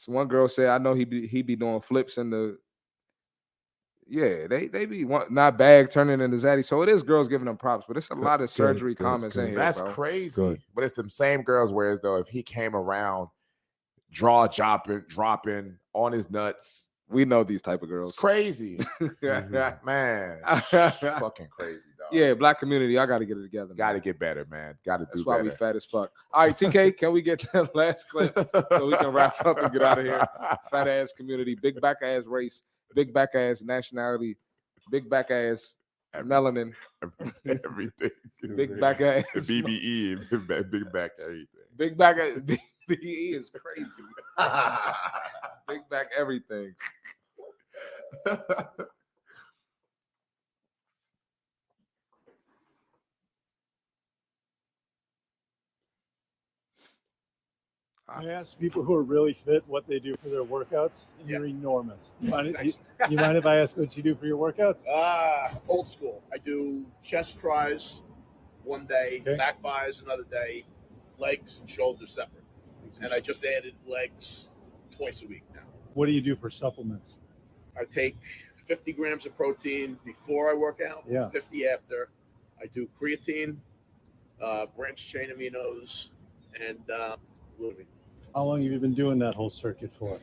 So one girl said, "I know he be he be doing flips in the." Yeah, they they be want, not bag turning into zaddy. So it is girls giving him props, but it's a lot of surgery good, comments in good. here. That's bro. crazy. Good. But it's the same girls. Whereas though, if he came around, draw dropping, dropping on his nuts, We know these type of it's girls. crazy, Mhm. man. fucking crazy, dog. Yeah, black community. I got to get it together. got to get better, man. Got to do That's why we fat as fuck. All right, TK, can we get that last clip so we can wrap up and get out of here? Fat ass community, big back ass race, big back ass nationality, big back ass melanin, everything. big back ass, BBE, big back, big back, everything. big back. BBE is crazy. Big back everything. I ask people who are really fit what they do for their workouts. and You're enormous. You mind, you, you mind if I ask what you do for your workouts? Ah, old school. I do chest tris one day, Okay. back bis another day, legs and shoulders separate. And I just added legs twice a week now. What do you do for supplements? I take 50 grams of protein before I work out, Yeah. 50 after. I do creatine, uh, branched chain aminos, and uh, glutamine. How long have you been doing that whole circuit for?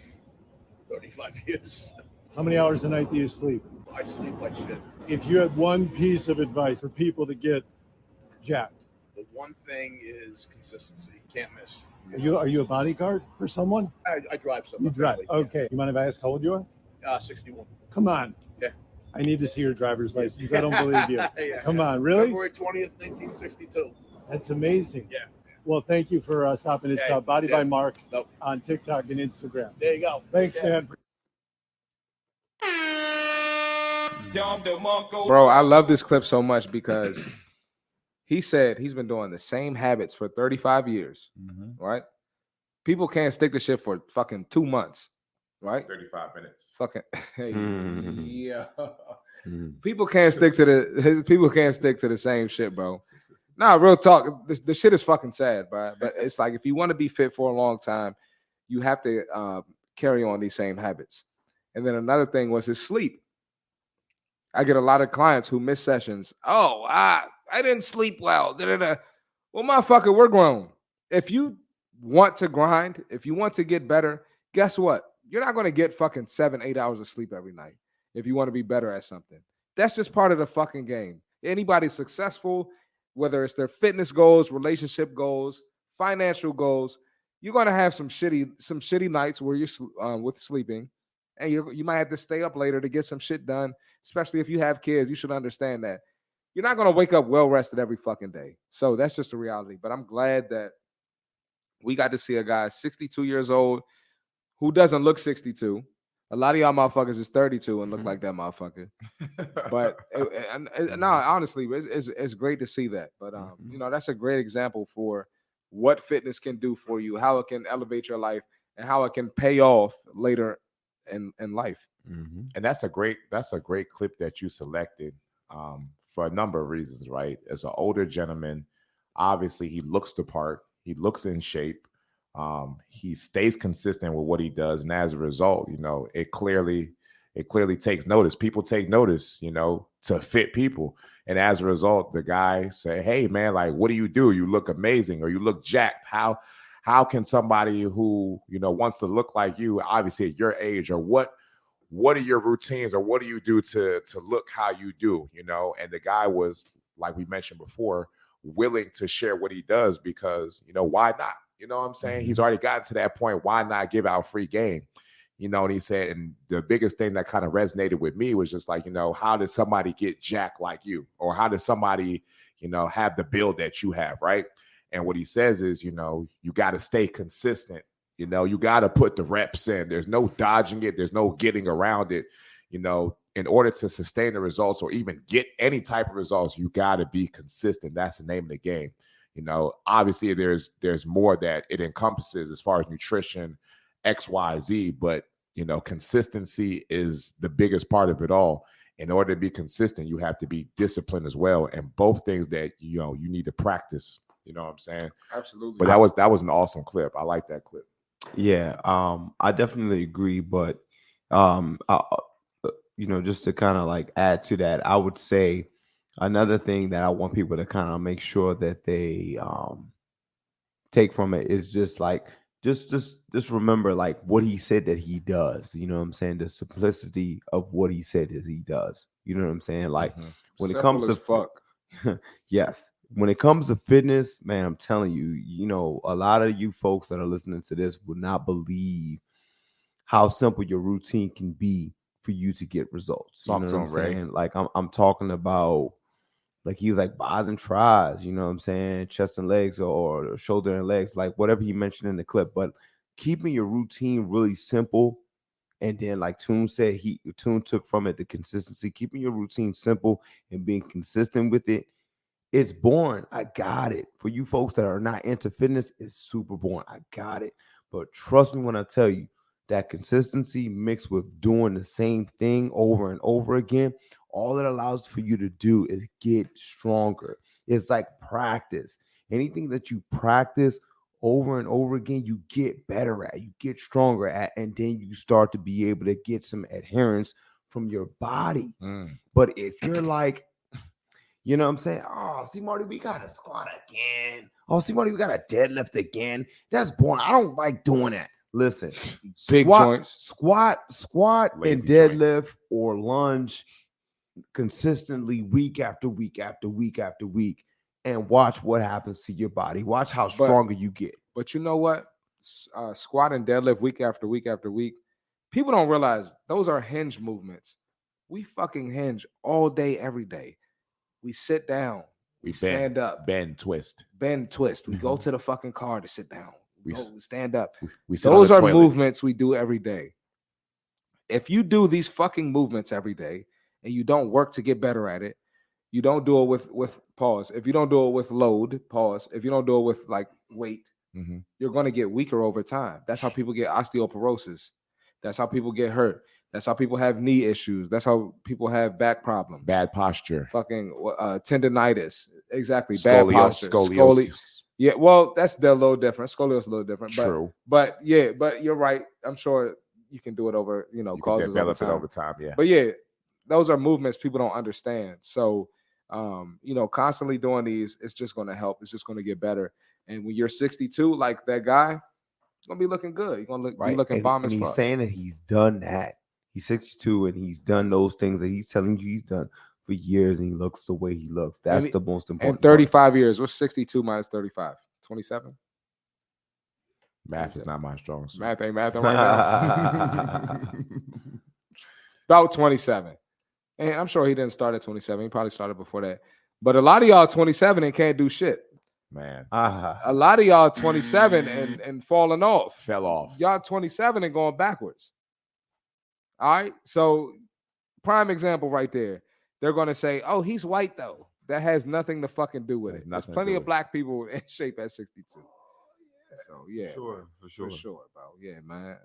35 years. How many hours a night do you sleep? I sleep like shit. If you had one piece of advice for people to get jacked, The one thing is consistency. Can't miss. are you are you a bodyguard for someone? I, I drive some. You drive. Okay. You mind if I ask how old you are? Uh, 61. Come on. Yeah. I need to see your driver's license. I don't believe you. Yeah, Come yeah. on, really? February 20th, 1962. That's amazing. Yeah. Well, thank you for uh, stopping. It's Yeah, uh, Body yeah. by Mark Nope. on TikTok and Instagram. There you go. Thanks, Yeah. man. Bro, I love this clip so much because he said he's been doing the same habits for 35 years, Mm-hmm. right? People can't stick to shit for fucking two months, right? 35 minutes. Fucking hey, Mhm. yeah. Mhm. People can't stick to the people can't stick to the same shit, bro. Nah, real talk. The, the shit is fucking sad, bro. But it's like if you want to be fit for a long time, you have to uh, carry on these same habits. And then another thing was his sleep. I get a lot of clients who miss sessions. Oh, I I didn't sleep well. Da-da-da. Well, motherfucker, we're grown. If you want to grind, if you want to get better, guess what? You're not going to get fucking seven, eight hours of sleep every night if you want to be better at something. That's just part of the fucking game. Anybody successful, whether it's their fitness goals, relationship goals, financial goals, you're gonna have some shitty, some shitty nights where you're um, with sleeping, and you you might have to stay up later to get some shit done. Especially if you have kids, you should understand that you're not gonna wake up well rested every fucking day. So that's just the reality. But I'm glad that we got to see a guy 62 years old who doesn't look 62. A lot of y'all motherfuckers is 32 and look like that motherfucker. But it- it- and, and- no, honestly, it's, it's it's great to see that. But um, you know, that's a great example for what fitness can do for you, how it can elevate your life, and how it can pay off later in in life. Mhm. and that's a great that's a great clip that you selected um, for a number of reasons right as an older gentleman obviously he looks the part he looks in shape um, he stays consistent with what he does and as a result you know it clearly it clearly takes notice. People take notice you know to fit people and as a result the guy say hey man like what do you do? You look amazing or you look jacked. How how can somebody who you know wants to look like you obviously at your age or what what are your routines or what do you do to to look how you do? You know and the guy was like we mentioned before willing to share what he does because you know why not you know what i'm saying mm-hmm. he's already gotten to that point why not give out free game you know and he said and the biggest thing that kind of resonated with me was just like you know how does somebody get jacked like you or how does somebody you know have the build that you have right and what he says is you know you got to stay consistent You know, you got to put the reps in. There's no dodging it. There's no getting around it. You know, in order to sustain the results or even get any type of results, you got to be consistent. That's the name of the game. You know, obviously there's there's more that it encompasses as far as nutrition, X, Y, Z, but you know, consistency is the biggest part of it all. In order to be consistent, you have to be disciplined as well, and both things that you know you need to practice. You know what I'm saying? Absolutely. But that was that was an awesome clip. I like that clip. Yeah, um, I definitely agree, but um, I, uh, you know, just to kind of like add to that, I would say another thing that I want people to kind of make sure that they um take from it is just like just just just remember like what he said that he does. You know what I'm saying? The simplicity of what he said is he does. You know what I'm saying? Like Mhm. when it comes to fuck. yes when it comes to fitness man i'm telling you you know a lot of you folks that are listening to this would not believe how simple your routine can be for you to get results Talk you know what i'm him, Ray. saying like I'm, I'm talking about like he's like bis and tris you know what i'm saying chest and legs or, or shoulder and legs like whatever he mentioned in the clip but keeping your routine really simple and then, like Tune said, he Tune took from it the consistency, keeping your routine simple and being consistent with it. It's boring. I got it. For you folks that are not into fitness, it's super boring. I got it. But trust me when I tell you that consistency mixed with doing the same thing over and over again, all it allows for you to do is get stronger. It's like practice. Anything that you practice over and over again, you get better at, you get stronger at, and then you start to be able to get some adherence from your body. Mm. But if you're like, you know what I'm saying? Oh, C, Marty, we got to squat again. Oh, C, Marty, we got to deadlift again. That's boring. I don't like doing that. Listen, Big squat, joints. squat, squat, and Lazy deadlift or lunge consistently week after week after week after week, and watch what happens to your body. Watch how But- stronger you get. But you know what? Uh, squat and deadlift week after week after week. People don't realize those are hinge movements. We fucking hinge all day, every day. We sit down, We stand bend, up, bend, twist. bend, twist. We go Mhm. to the fucking car to sit down. We, We go, we stand up. We, we Those are toilet. movements we do every day. If you do these fucking movements every day and you don't work to get better at it, you don't do it with with pause. If you don't do it with load, pause. If you don't do it with like weight, Mhm. you're going to get weaker over time. That's how people get osteoporosis. That's how people get hurt. That's how people have knee issues. That's how people have back problems. Bad posture. Fucking uh, tendonitis. Exactly. Bad posture. Scoli- scoliosis. yeah. Well, that's a little different. Scoliosis is a little different. But True. but yeah, but you're right. I'm sure you can do it over, you know, You can causes over develop it over time. Yeah. But yeah, those are movements people don't understand. So um, you know, constantly doing these, it's just gonna help. It's just gonna get better. And when you're 62, like that guy, you're gonna be looking good. You're gonna look be looking and, bomb and as he's fuck. saying that he's done that. He's 62 and he's done those things that he's telling you he's done for years, and he looks the way he looks. That's he- the most And important. part. 35 years. What's 62 minus 35? 27? Math is not my strong suit. Math ain't math right now. About 27. And I'm sure he didn't start at 27. He probably started before that. But a lot of y'all 27 and can't do shit. Man, Ah, A lot of y'all 27 and, and falling off. fell off. Y'all 27 and going backwards. All right. So, prime example right there. They're going to say, oh, he's white though. That has nothing to fucking do with it. There's plenty of it. black people in shape at 62. So, yeah. sure, for sure. For sure, bro. Yeah, man.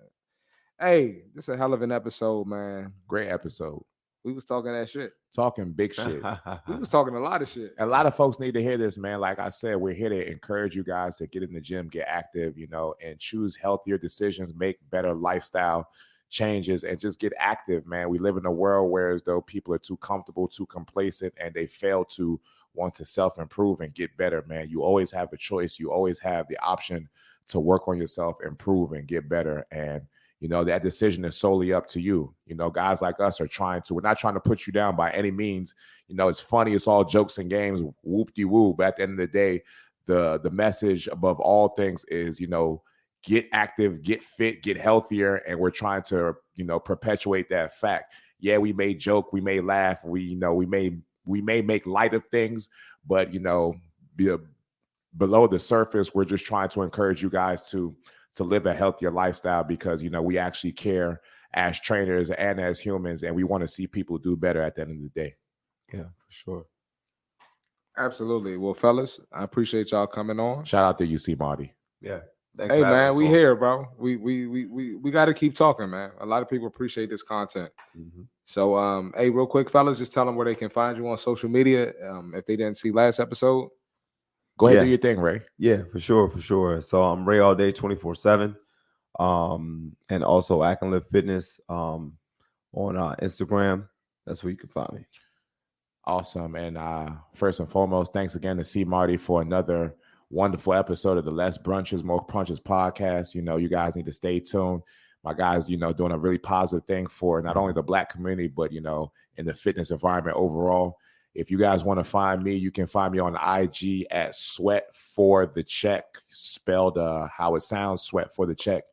Hey, this is a hell of an episode, man. Great episode. We was talking that shit. Talking big shit. We was talking a lot of shit. a lot of folks need to hear this, man. Like I said, we're here to encourage you guys to get in the gym, get active, you know, and choose healthier decisions, make better lifestyle changes, and just get active, man. We live in a world where as though people are too comfortable, too complacent, and they fail to want to self-improve and get better, man. You always have a choice. You always have the option to work on yourself, improve, and get better. And you know that decision is solely up to you. You know, guys like us are trying to. We're not trying to put you down by any means you know, it's funny, it's all jokes and games, whoop de woo. But at the end of the day, the the message above all things is, you know, get active, get fit, get healthier, and we're trying to, you know, perpetuate that fact. Yeah, we may joke, we may laugh, we you know, we may we may make light of things, but you know, be below the surface, we're just trying to encourage you guys to to live a healthier lifestyle because you know we actually care as trainers and as humans, and we want to see people do better at the end of the day. Yeah, for sure. Absolutely. Well, fellas, I appreciate y'all coming on. Shout out to you, C Marty. Yeah. Thanks Hey man, we on. here, bro. We we we we we got to keep talking, man. A lot of people appreciate this content. Mhm. So, um, hey, real quick, fellas, just tell them where they can find you on social media. Um, if they didn't see last episode, Go ahead, Yeah. do your thing, Ray. Yeah, for sure, for sure. So I'm Ray all day, 24 seven, um, and also I can live fitness um on uh, Instagram. That's where you can find me. Awesome. And uh, first and foremost, thanks again to C Marty for another wonderful episode of the Less Brunches, More Punches podcast. You know, you guys need to stay tuned. My guys, you know, doing a really positive thing for not only the black community, but you know, in the fitness environment overall. If you guys want to find me, you can find me on IG at Sweat for the Check, spelled uh, how it sounds, Sweat for the Check.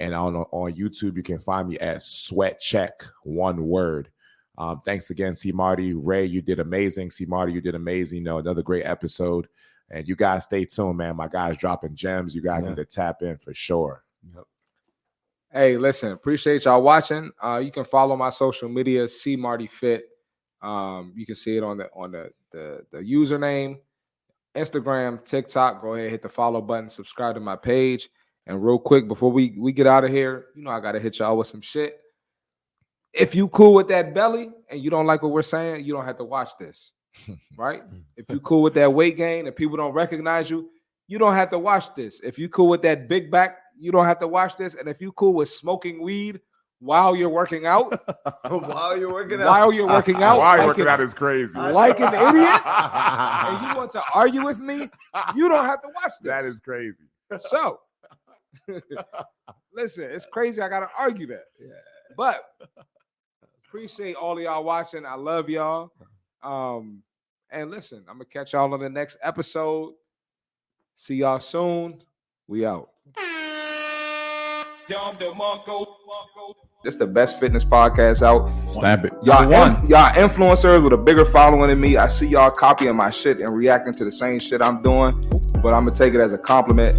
And on on YouTube, you can find me at Sweat Check, one word. Um, thanks again, C Marty. Ray, you did amazing. C Marty, you did amazing. You know, another great episode. And you guys stay tuned, man. My guys dropping gems. You guys Yeah. need to tap in for sure. hey, listen, appreciate y'all watching. Uh, you can follow my social media, C Marty Fit. Um, you can see it on the on the the, the username, Instagram, TikTok. Go ahead, hit the follow button, subscribe to my page. And real quick, before we we get out of here, you know I gotta hit y'all with some shit. If you cool with that belly and you don't like what we're saying, you don't have to watch this, right? if you cool with that weight gain and people don't recognize you, you don't have to watch this. If you cool with that big back, you don't have to watch this. And if you cool with smoking weed while you're working out, While you're working out. while you're working out, Why like working an- out is crazy. like an idiot, and you want to argue with me, you don't have to watch this. that is crazy. so. listen, it's crazy. I gotta argue that, but appreciate all of y'all watching. I love y'all. Um, and listen, I'm gonna catch y'all on the next episode. See y'all soon. We out. This the best fitness podcast out. Stamp it. Y'all, inf- y'all influencers with a bigger following than me. I see y'all copying my shit and reacting to the same shit I'm doing, but I'm gonna take it as a compliment.